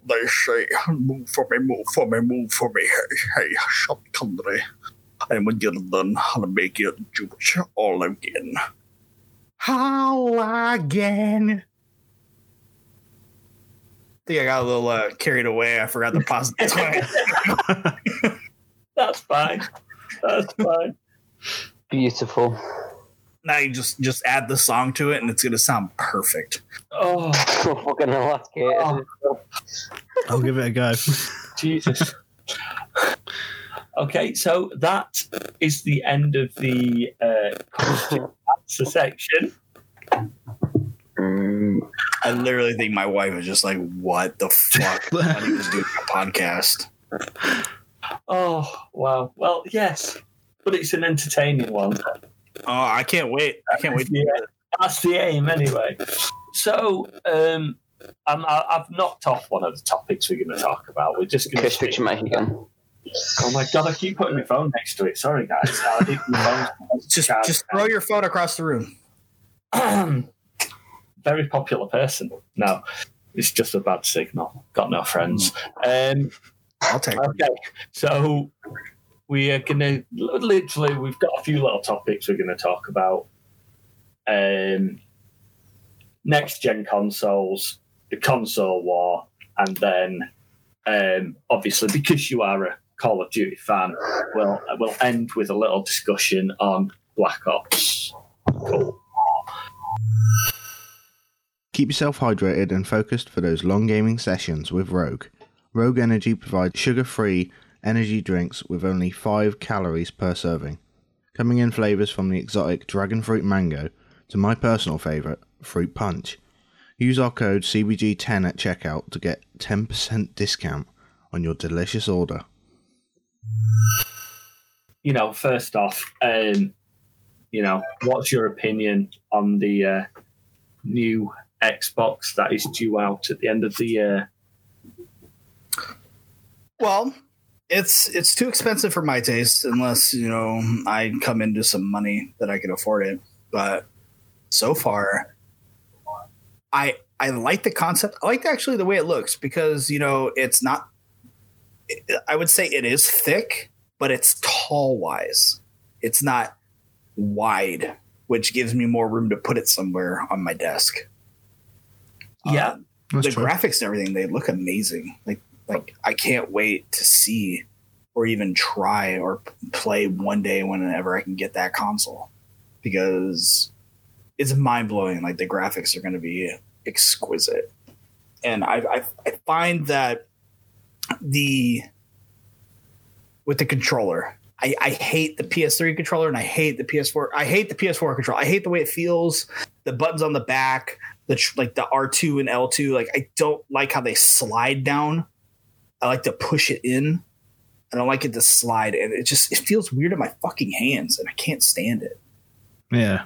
They say, move for me, move for me, move for me. Hey, hey, shut country. And when you're done, I'll make it do it all again. How again? I think I got a little uh, carried away. I forgot the positive time. That's fine. That's fine. Beautiful. Now you just just add the song to it, and it's gonna sound perfect. Oh, Fucking hell, that's Kate. isn't it? I'll give it a go. Jesus. okay, so that is the end of the uh, question answer section. Mm, I literally think my wife was just like, "What the fuck?" when he was doing a podcast. Oh, wow. Well, yes, but it's an entertaining one. Oh, I can't wait! I can't wait. Yeah, that's the aim, anyway. So, um, I'm, I- I've knocked off one of the topics we're going to talk about. We're just going Chris, picture my again. Oh my god! I keep putting my phone next to it. Sorry, guys. I think my phone's Just just throw your phone across the room. very popular person. No, it's just a bad signal. Got no friends. Um, I'll take it. okay, so we are gonna literally we've got a few little topics we're gonna talk about. Um, next gen consoles, the console war, and then um, obviously because you are a Call of Duty fan, we'll we'll end with a little discussion on Black Ops. Cool. Keep yourself hydrated and focused for those long gaming sessions with Rogue. Rogue Energy provides sugar free energy drinks with only 5 calories per serving. Coming in flavours from the exotic Dragon Fruit Mango to my personal favourite, Fruit Punch. Use our code CBG10 at checkout to get 10% discount on your delicious order. you know, first off, um, you know, what's your opinion on the uh, new Xbox that is due out at the end of the year? Well, it's it's too expensive for my taste unless you know I come into some money that I can afford it. But so far, I I like the concept. I like actually the way it looks because you know it's not. I would say it is thick, but it's tall wise. It's not wide, which gives me more room to put it somewhere on my desk. Yeah. Um, the true. graphics and everything they look amazing like like i can't wait to see or even try or play one day whenever i can get that console because it's mind-blowing like the graphics are going to be exquisite and I, I i find that the with the controller I, I hate the PS3 controller and I hate the PS4. I hate the PS4 controller. I hate the way it feels. The buttons on the back, the like the R2 and L2. Like I don't like how they slide down. I like to push it in. I don't like it to slide, and it just it feels weird in my fucking hands, and I can't stand it. Yeah.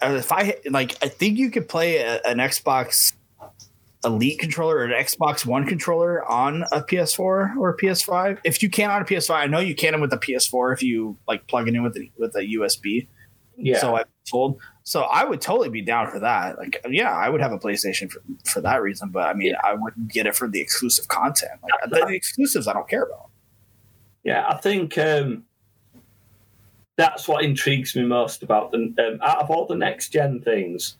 Uh, if I like, I think you could play a, an Xbox Elite controller or an Xbox One controller on a PS4 or a PS5. If you can on a PS5, I know you can with a PS4 if you like plug it in with the, with a USB. Yeah. So I'm told. So I would totally be down for that. Like, yeah, I would have a PlayStation for, for that reason, but I mean, I wouldn't get it for the exclusive content. Like, the, the exclusives, I don't care about. Yeah, I think um, that's what intrigues me most about the um, out of all the next gen things.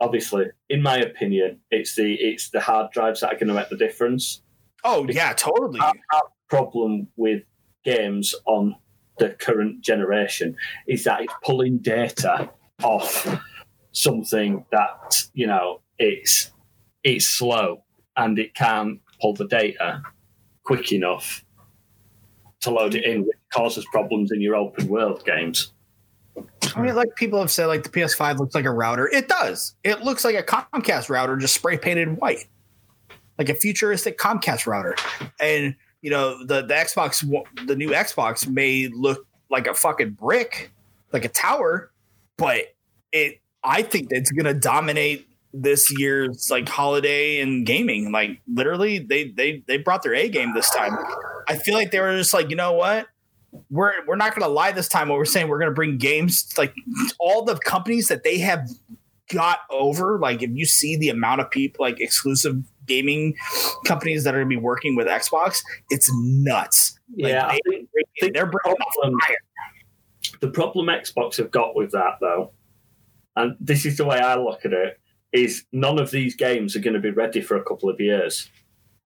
Obviously, in my opinion, it's the it's the hard drives that are going to make the difference. Oh yeah, totally. Our, our problem with games on the current generation is that it's pulling data off something that you know it's it's slow and it can't pull the data quick enough to load it in, which causes problems in your open world games. I mean, like people have said, like the PS5 looks like a router. It does. It looks like a Comcast router, just spray painted white, like a futuristic Comcast router. And you know, the the Xbox, the new Xbox may look like a fucking brick, like a tower, but it. I think it's gonna dominate this year's like holiday and gaming. Like literally, they they they brought their A game this time. I feel like they were just like, you know what? We're we're not gonna lie this time. What we're saying, we're gonna bring games like all the companies that they have got over. Like if you see the amount of people like exclusive gaming companies that are gonna be working with Xbox, it's nuts. Like, yeah, they, I think they're bringing fire. The problem Xbox have got with that though, and this is the way I look at it, is none of these games are going to be ready for a couple of years.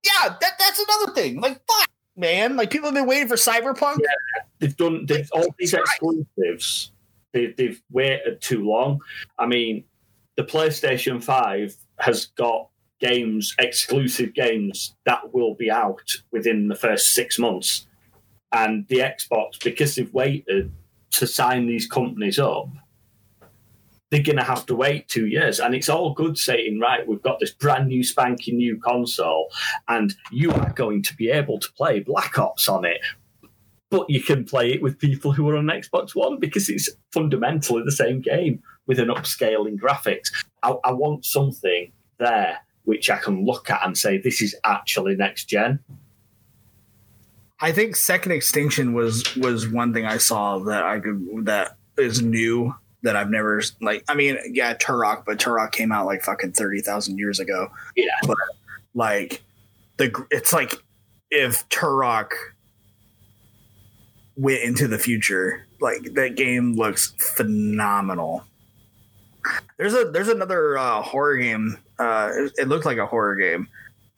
Yeah, that, that's another thing. Like fuck, man. Like people have been waiting for Cyberpunk. Yeah, They've done they've, all these exclusives. They, they've waited too long. I mean, the PlayStation Five has got games, exclusive games that will be out within the first six months, and the Xbox because they've waited to sign these companies up. They're going to have to wait two years, and it's all good saying, right, we've got this brand new spanking new console, and you are going to be able to play Black Ops on it but you can play it with people who are on Xbox One because it's fundamentally the same game with an upscaling graphics. I, I want something there which I can look at and say this is actually next gen. I think Second Extinction was was one thing I saw that I could that is new that I've never like. I mean, yeah, Turok, but Turok came out like fucking thirty thousand years ago. Yeah. but like the it's like if Turok went into the future, like that game looks phenomenal. There's a there's another uh, horror game. Uh, it, it looked like a horror game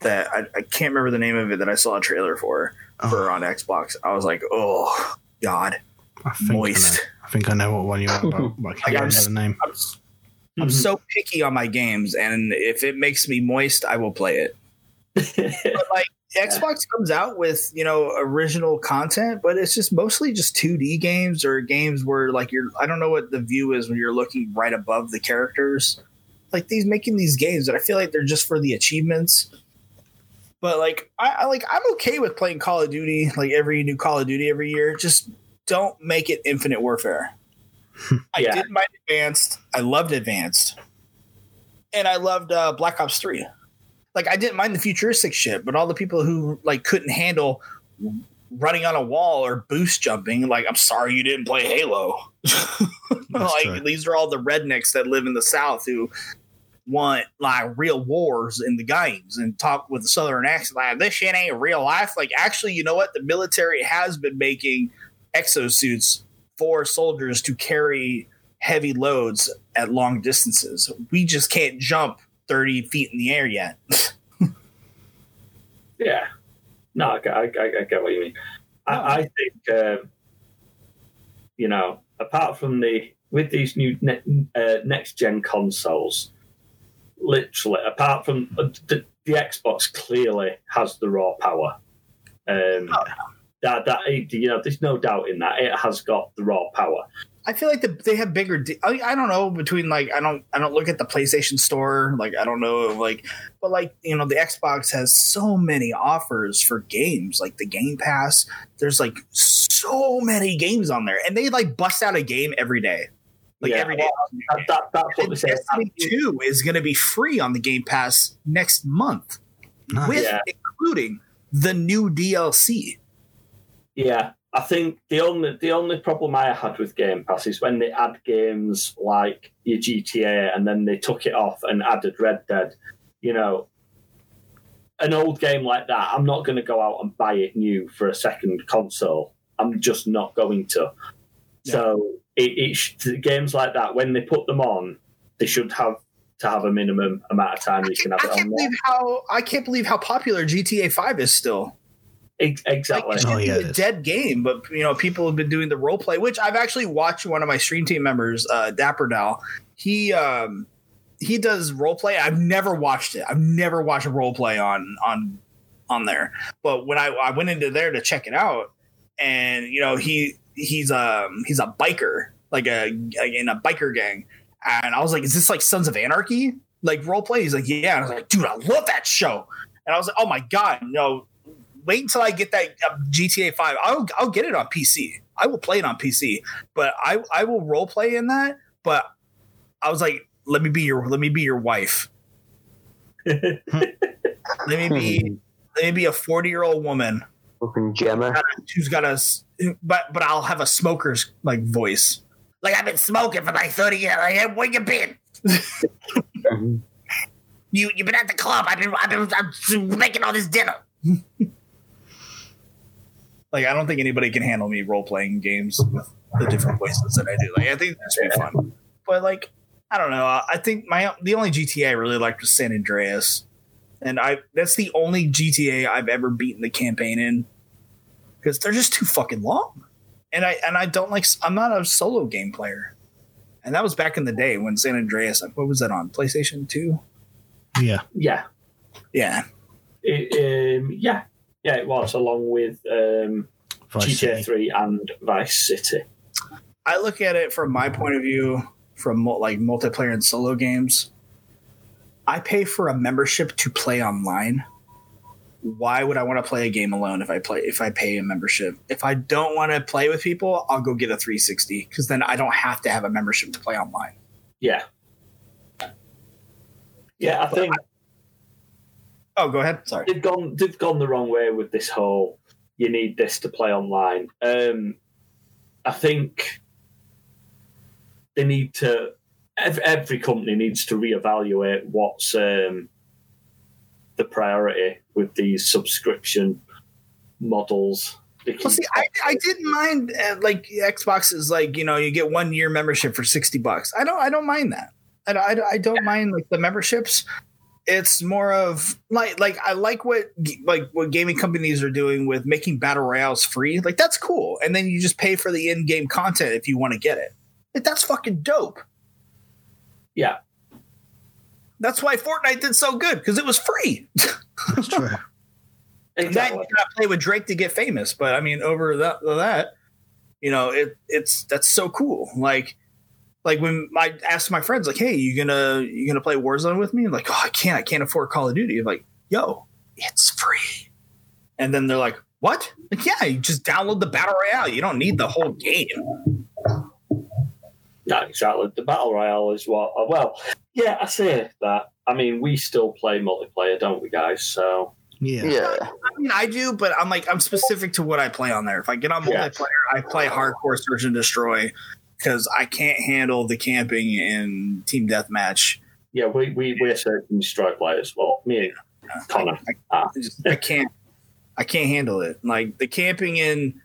that I, I can't remember the name of it that I saw a trailer for Uh-huh. for on Xbox. I was like, oh god, I think moist. I. I think I know what one you're on about, but I can't Like, remember the name. I'm, s- I'm mhm. so picky on my games, and if it makes me moist, I will play it. But like Xbox comes out with you know original content, but it's just mostly just 2D games or games where like you're I don't know what the view is when you're looking right above the characters. Like these making these games that I feel like they're just for the achievements. But like I, I like I'm okay with playing Call of Duty like every new Call of Duty every year. Just don't make it Infinite Warfare. I Yeah. did my Advanced. I loved Advanced, and I loved uh, Black Ops Three like I didn't mind the futuristic shit, but all the people who like couldn't handle running on a wall or boost jumping, like I'm sorry you didn't play Halo. like true. these are all the rednecks that live in the South who want like real wars in the games and talk with a southern accent like this shit ain't real life. Like actually, you know what? The military has been making exosuits for soldiers to carry heavy loads at long distances. We just can't jump 30 feet in the air yet. Yeah. No, I, I, I, get what you mean. I, I think, um, you know, apart from the, with these new ne- uh, next gen consoles, literally, apart from uh, the, the Xbox clearly has the raw power. Um, that, that, you know, there's no doubt in that. It has got the raw power. I feel like the, they have bigger. De- I, I don't know between like I don't I don't look at the PlayStation Store like I don't know like but like you know the Xbox has so many offers for games like the Game Pass. There's like so many games on there, and they like bust out a game every day. Like Yeah, every day. That, that, that's what And they. Destiny Two is going to be free on the Game Pass next month, Nice. with Yeah. including the new DLC. Yeah, I think the only the only problem I had with Game Pass is when they add games like your GTA and then they took it off and added Red Dead. You know, an old game like that, I'm not going to go out and buy it new for a second console. I'm just not going to. So it, it sh- games like that when they put them on, they should have to have a minimum amount of time you can have I it on can't there. believe how I can't believe how popular GTA Five is still. Ex- Like, exactly. it should Oh, be yeah, a dead game, but you know, people have been doing the role play, which I've actually watched one of my stream team members, uh, Dapper Dow. He um he does role play. I've never watched it. I've never watched a role play on on on there. But when I, I went into there to check it out, and you know, he he's a he's a biker, like a in a biker gang. And I was like, is this like Sons of Anarchy? Like role play? He's like, yeah. And I was like, dude, I love that show. And I was like, oh my god, no, wait until I get that uh, GTA Five. I'll I'll get it on PC. I will play it on PC, but I I will role play in that. But I was like, let me be your let me be your wife. let me be let me be a forty year old woman Gemma. who's got a but but I'll have a smoker's like voice. Like I've been smoking for like 30 years. Like, where you been? You you been at the club. I've been I've been I'm making all this dinner. Like I don't think anybody can handle me role playing games with the different voices that I do. Like I think that's be fun. But like I don't know. I think my the only GTA I really liked was San Andreas, and I that's the only GTA I've ever beaten the campaign in because they're just too fucking long. And I and I don't like. I'm not a solo game player, and that was back in the day when San Andreas. What was that on PlayStation Two? Yeah. yeah. Yeah, It, um, yeah. Yeah, it was, along with um, Vice GTA City. 3 and Vice City. I look at it from my point of view, from like multiplayer and solo games. I pay for a membership to play online. Why would I want to play a game alone if I play if I pay a membership? If I don't want to play with people, I'll go get a 360 because then I don't have to have a membership to play online. Yeah. Yeah, I think Oh, go ahead. Sorry. they've gone they've gone the wrong way with this whole you need this to play online. Um, I think they need to ev- every company needs to reevaluate what's um, the priority with these subscription models. Well, see, I, I didn't mind uh, like Xbox is like you know you get one year membership for sixty bucks. I don't I don't mind that. I, I, I don't mind like the memberships. It's more of like like I like what like what gaming companies are doing with making battle royales free. Like that's cool, and then you just pay for the in game content if you want to get it. Like, that's fucking dope. yeah, That's why Fortnite did so good because it was free. That's true. That exactly. you gotta play with Drake to get famous, but I mean, over that, that you know, it it's that's so cool. Like, like when I asked my friends, like, "Hey, you gonna you gonna play Warzone with me?" I'm like, "Oh, I can't. I can't afford Call of Duty." I'm like, "Yo, it's free." And then they're like, "What?" Like, yeah, you just download the battle royale. You don't need the whole game. Yeah, exactly. The battle royale is what. uh, Well, yeah, I say that. I mean, we still play multiplayer, don't we, guys? So Yeah. Yeah. I mean, I do, but I'm like, I'm specific to what I play on there. If I get on Yeah. multiplayer, I play hardcore search and destroy because I can't handle the camping in team deathmatch. yeah, we we we're certain destroy players. Well, me and Connor. I, just, I can't, I can't handle it. Like the camping in,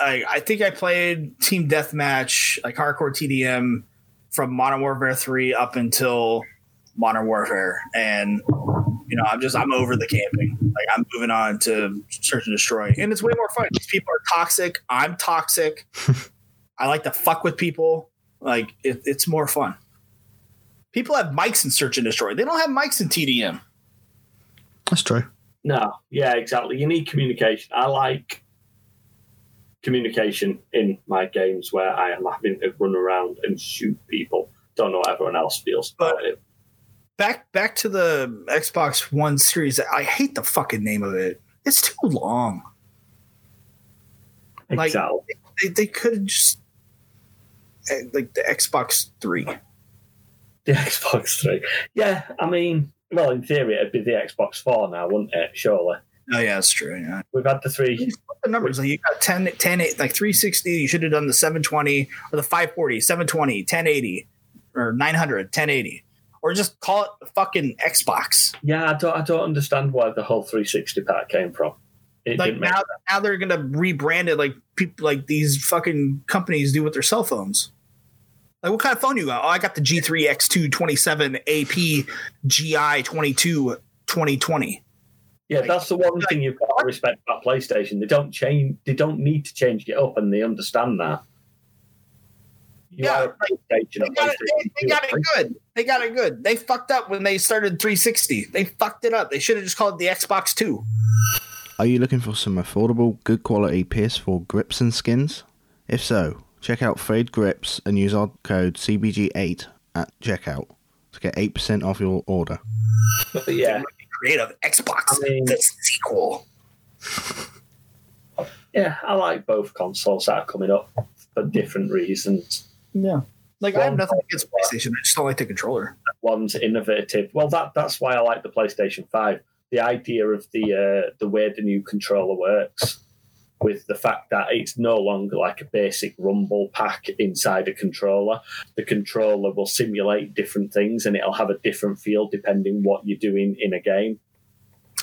I, I think I played team deathmatch, like hardcore TDM, from Modern Warfare three up until Modern Warfare, and you know, I'm just I'm over the camping. Like I'm moving on to search and destroy, and it's way more fun. These people are toxic. I'm toxic. I like to fuck with people. Like it, it's more fun. People have mics in search and destroy. They don't have mics in TDM. That's true. No, yeah, exactly. You need communication. I like communication in my games where I am having to run around and shoot people. Don't know what everyone else feels about it. back back to the Xbox One series. I hate the fucking name of it. It's too long. Like- Exactly. They, they could have just eh, like the Xbox Three. The Xbox 3. Yeah, I mean, well, in theory, it'd be the Xbox 4 now, wouldn't it? Surely. Oh yeah, that's true. Yeah. We've had the three. The numbers? Like you got 10, 10 8, like 360. You should have done the 720 or the 540, 720, 1080, or 900, 1080, or just call it the fucking Xbox. Yeah, I don't, I don't understand why the whole 360 part came from. It Like now, now they're gonna rebrand it like people like these fucking companies do with their cell phones. Like what kind of phone you got? Oh, I got the G3 X2 27 AP GI 22 2020. Yeah, that's the one thing you've got to respect about PlayStation. They don't change. They don't need to change it up, and they understand that. You Yeah, are a PlayStation. They got, it, PlayStation they, they got it good. They got it good. They fucked up when they started 360. They fucked it up. They should have just called it the Xbox 2. Are you looking for some affordable, good quality PS4 grips and skins? If so, check out Fade Grips and use our code CBG8 at checkout to get 8% off your order. Yeah, Creative Xbox, I mean- the sequel. yeah, I like both consoles that are coming up for different reasons. Yeah. Like I have nothing against PlayStation. I just don't like the controller. One's innovative. Well, that that's why I like the PlayStation Five. The idea of the uh, the way the new controller works, with the fact that it's no longer like a basic rumble pack inside a controller. The controller will simulate different things, and it'll have a different feel depending what you're doing in a game.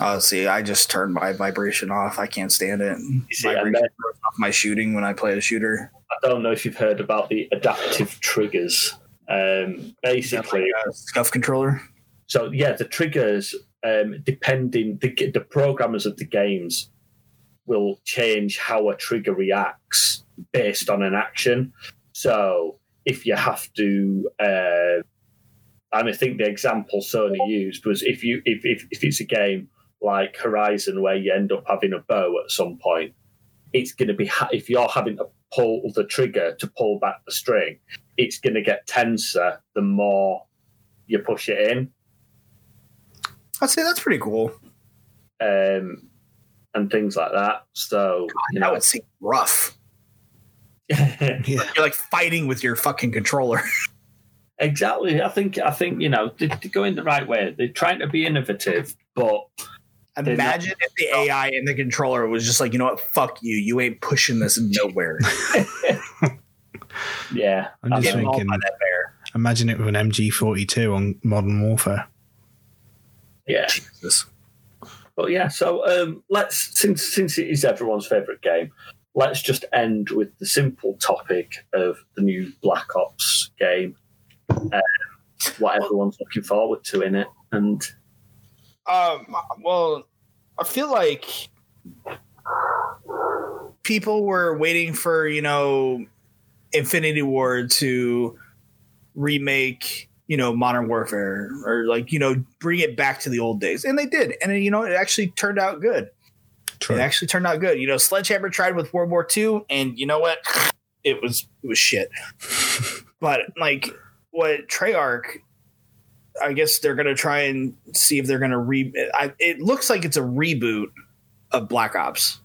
Oh, see, I just turned my vibration off. I can't stand it. see, Vibration then- off my shooting when I play a shooter. I don't know if you've heard about the adaptive triggers. Um, basically, Like scuff controller. So yeah, the triggers, um, depending the the programmers of the games will change how a trigger reacts based on an action. So if you have to, uh, and I think the example Sony used was if you if, if if it's a game like Horizon where you end up having a bow at some point, it's going to be if you're having to pull the trigger to pull back the string, it's going to get tenser the more you push it in. I'd say that's pretty cool. um, and things like that. So you That know, would seem rough. Yeah. You're like fighting with your fucking controller. exactly. I think I think you know they're, they're going the right way. They're trying to be innovative, but They're not- Imagine if the oh. AI in the controller was just like, you know what, fuck you. You ain't pushing this nowhere. yeah, I'm just think- Getting thinking, by that bear. imagine it with an MG42 on Modern Warfare. yeah. Jesus. But yeah, so um, let's since since it is everyone's favorite game, let's just end with the simple topic of the new Black Ops game. Um, what everyone's looking forward to in it, and Um, well, I feel like people were waiting for you know Infinity Ward to remake you know Modern Warfare or like you know bring it back to the old days, and they did, and you know it actually turned out good. True. It actually turned out good. You know, Sledgehammer tried with World War II, and you know what? It was it was shit. but like what Treyarch, I guess they're gonna try and see if they're gonna re. I, it looks like it's a reboot of Black Ops.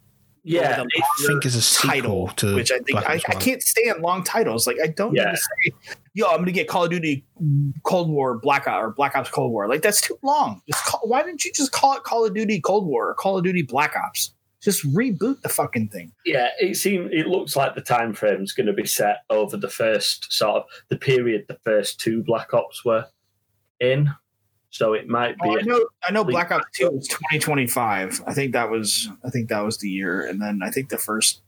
Yeah, I think is a title, to which I think I, I can't stand long titles. Like I don't Yeah. need to say, "Yo, I'm gonna get Call of Duty Cold War Black Ops or Black Ops Cold War." Like that's too long. Just call, why didn't you just call it Call of Duty Cold War or Call of Duty Black Ops? Just reboot the fucking thing. Yeah, it seems it looks like the time frame's going to be set over the first sort of the period the first two Black Ops were in. So it might be Oh, I know, I know Black Ops Two was 2025. I think that was, I think that was the year, and then I think the first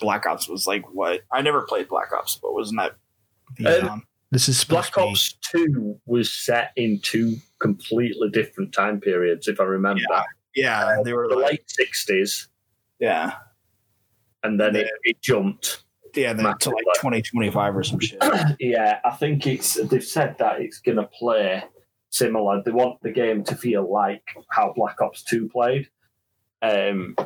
Black Ops was like what? I never played Black Ops, but wasn't that? Um, This is Black Ops Two was set in two completely different time periods, if I remember. yeah, they were the like, late sixties, yeah, and then it, it jumped. yeah, then to like 2025 or some shit. yeah, I think it's they've said that it's going to play similar. They want the game to feel like how Black Ops Two played. Um,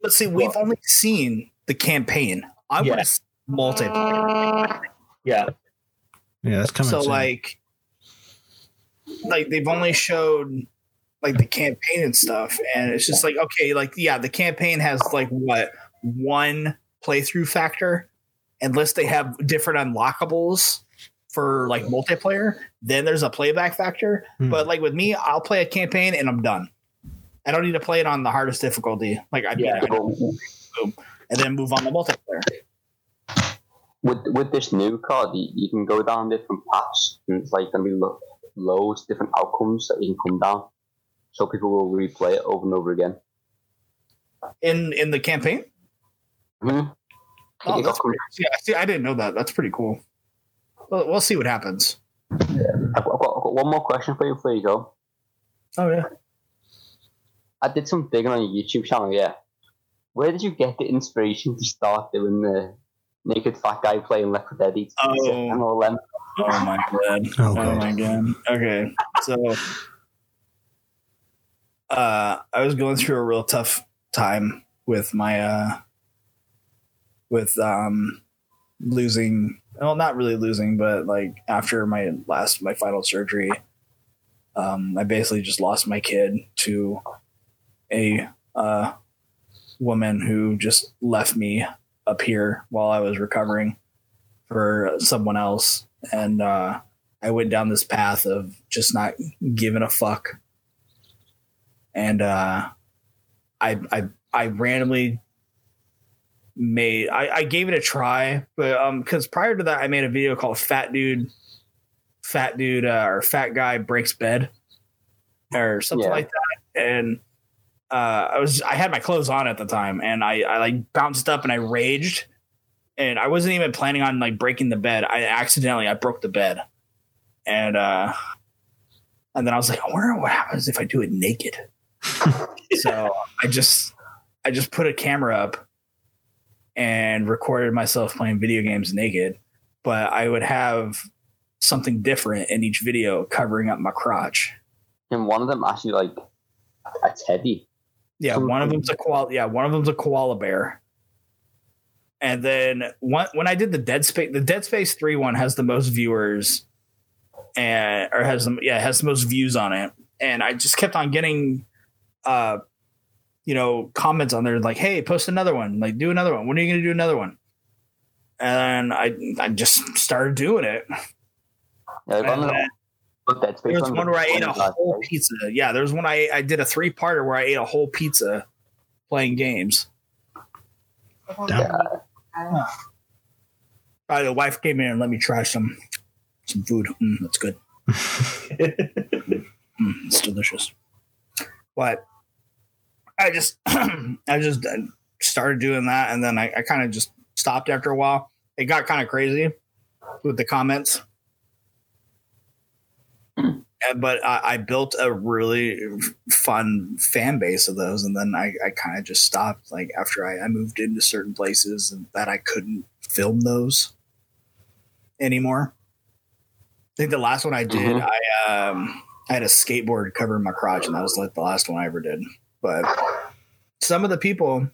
But see, we've only seen the campaign. I Yeah. want to see multiplayer. yeah, yeah, that's coming. So soon. like, like they've only showed like the campaign and stuff, and it's just like okay, like yeah, the campaign has like what one playthrough factor, unless they have different unlockables for like multiplayer. Then there's a playback factor. Hmm. But like with me, I'll play a campaign and I'm done. I don't need to play it on the hardest difficulty. Like I beat Yeah. it, boom, and then move on to multiplayer. With with this new card, you, you can go down different paths, and it's like gonna be lo- loads different outcomes that you can come down. So people will replay it over and over again. In in the campaign. Mm-hmm. Oh, that's pretty, yeah, see, I didn't know that. That's pretty cool. Well, we'll see what happens. I've got, I've, got, I've got one more question for you before you go. Oh yeah. I did some digging on your YouTube channel, yeah. Where did you get the inspiration to start doing the naked fat guy playing Left 4 Dead Oh. and all them? Oh my god. Oh, Oh, my god. Okay. So uh I was going through a real tough time with my uh with um losing well not really losing but like after my last my final surgery um I basically just lost my kid to a uh woman who just left me up here while I was recovering for someone else and uh I went down this path of just not giving a fuck. And uh, I I I randomly made I, I gave it a try, but um because prior to that I made a video called Fat Dude Fat Dude uh, or Fat Guy Breaks Bed or something Yeah. like that. And uh I was I had my clothes on at the time and I, I like bounced up and I raged and I wasn't even planning on like breaking the bed. I accidentally I broke the bed, and uh, and then I was like, I wonder what happens if I do it naked. so I just I just put a camera up and recorded myself playing video games naked, but I would have something different in each video covering up my crotch. And one of them actually like a teddy. Yeah, one of them's a koala. Yeah, one of them's a koala bear. And then one, when I did the Dead Space, the Dead Space Three one has the most viewers, and or has the yeah has the most views on it. And I just kept on getting, uh, you know, comments on there like, "Hey, post another one. Like, do another one. When are you going to do another one?" And I I just started doing it. Yeah, like, one of And them- but Dead Space There was one one where I ate a whole pizza. Yeah, there was one I I did a three parter where I ate a whole pizza playing games. Damn. Uh, the wife came in and let me try some some food. Mm, that's good. Mm, it's delicious. But I just I just started doing that, and then I, I kind of just stopped after a while. It got kind of crazy with the comments. And- But I, I built a really fun fan base of those, and then I, I kind of just stopped. Like after I, I moved into certain places and that I couldn't film those anymore. I think the last one I did, Mhm. I um I had a skateboard covering my crotch, and that was like the last one I ever did. But some of the people,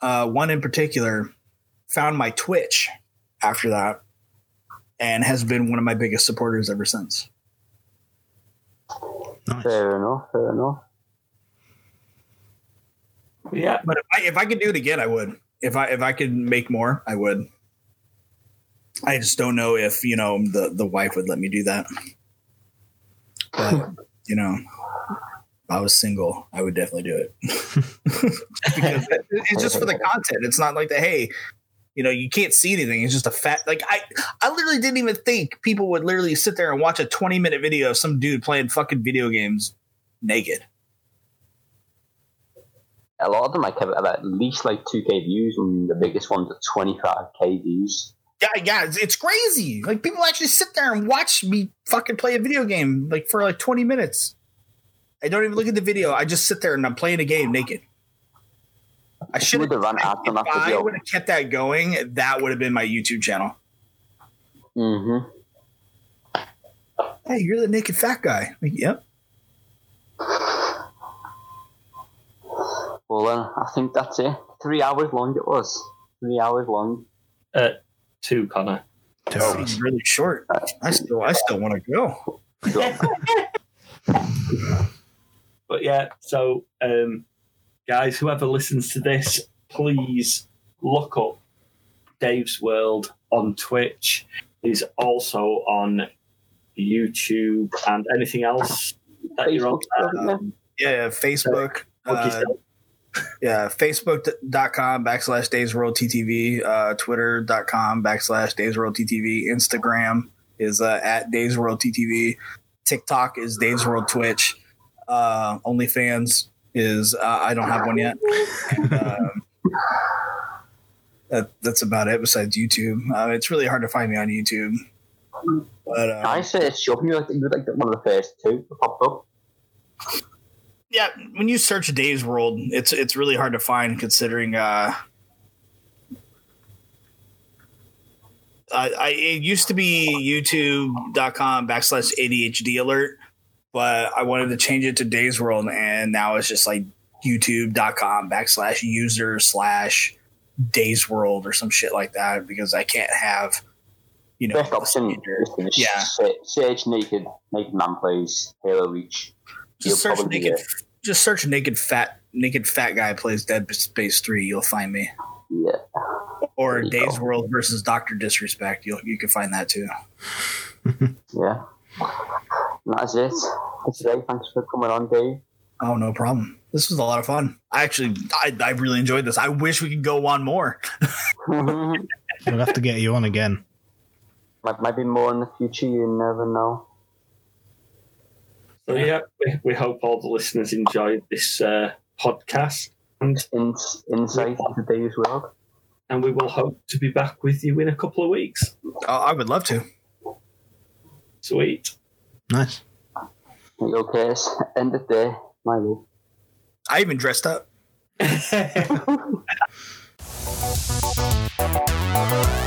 uh, one in particular, found my Twitch after that, and has been one of my biggest supporters ever since. Nice. Fair enough, fair enough. yeah, But if I if I could do it again, I would. If I if I could make more, I would. I just don't know if you know the the wife would let me do that. But you know, if I was single, I would definitely do it because it's just for the content. It's not like the hey, you know, you can't see anything. It's just a fat. Like I, I literally didn't even think people would literally sit there and watch a twenty minute video of some dude playing fucking video games naked. A lot of them like have, have at least like 2k views, and the biggest ones are 25k views. Yeah, yeah, it's, it's crazy. Like people actually sit there and watch me fucking play a video game like for like 20 minutes. I don't even look at the video. I just sit there and I'm playing a game naked. I should have run ads on If that I would have kept that going, that would have been my YouTube channel. Mm-hmm. Hey, you're the naked fat guy. Like, yep. Well, then I think that's it. Three hours long it was. Three hours long. Uh, two Connor. It's really short. I still, I still want to go. But yeah, so um, guys, whoever listens to this, please look up Dave's World on Twitch. He's also on YouTube and anything else that you're on. Facebook. Yeah, yeah, Facebook. Plug Uh, yeah, Facebook.com backslash Dave's World TTV, uh, Twitter.com backslash Dave's World TTV, Instagram is uh, at Dave's World TTV, TikTok is Dave's World Twitch, uh, OnlyFans is uh, I don't have one yet. Um, that, that's about it. Besides YouTube, uh, it's really hard to find me on YouTube. But uh, I say it's shocking you like you were like one of the first two that popped up. yeah, when you search Dave's World, it's it's really hard to find considering uh I, I it used to be youtube.com backslash ADHD alert, but I wanted to change it to Dave's World and now it's just like youtube.com backslash user slash Dave's World or some shit like that because I can't have you know Best option Yeah. search naked naked man plays Halo Reach. just You'll search naked just search naked fat naked fat guy plays Dead Space 3 you'll find me. Yeah. or Days go. World versus Doctor Disrespect. You you can find that too. Yeah. And that's it for today. Thanks for coming on, Dave. Oh, no problem. This was a lot of fun. I actually, I, I really enjoyed this. I wish we could go on more. We'll have to get you on again. might be more in the future. You never know. So yeah, we, we hope all the listeners enjoyed this uh, podcast, and In, insight into Dave's world. and we will hope to be back with you in a couple of weeks. Uh, I would love to. Sweet. Nice. You Okay, end of there, my love. I even dressed up.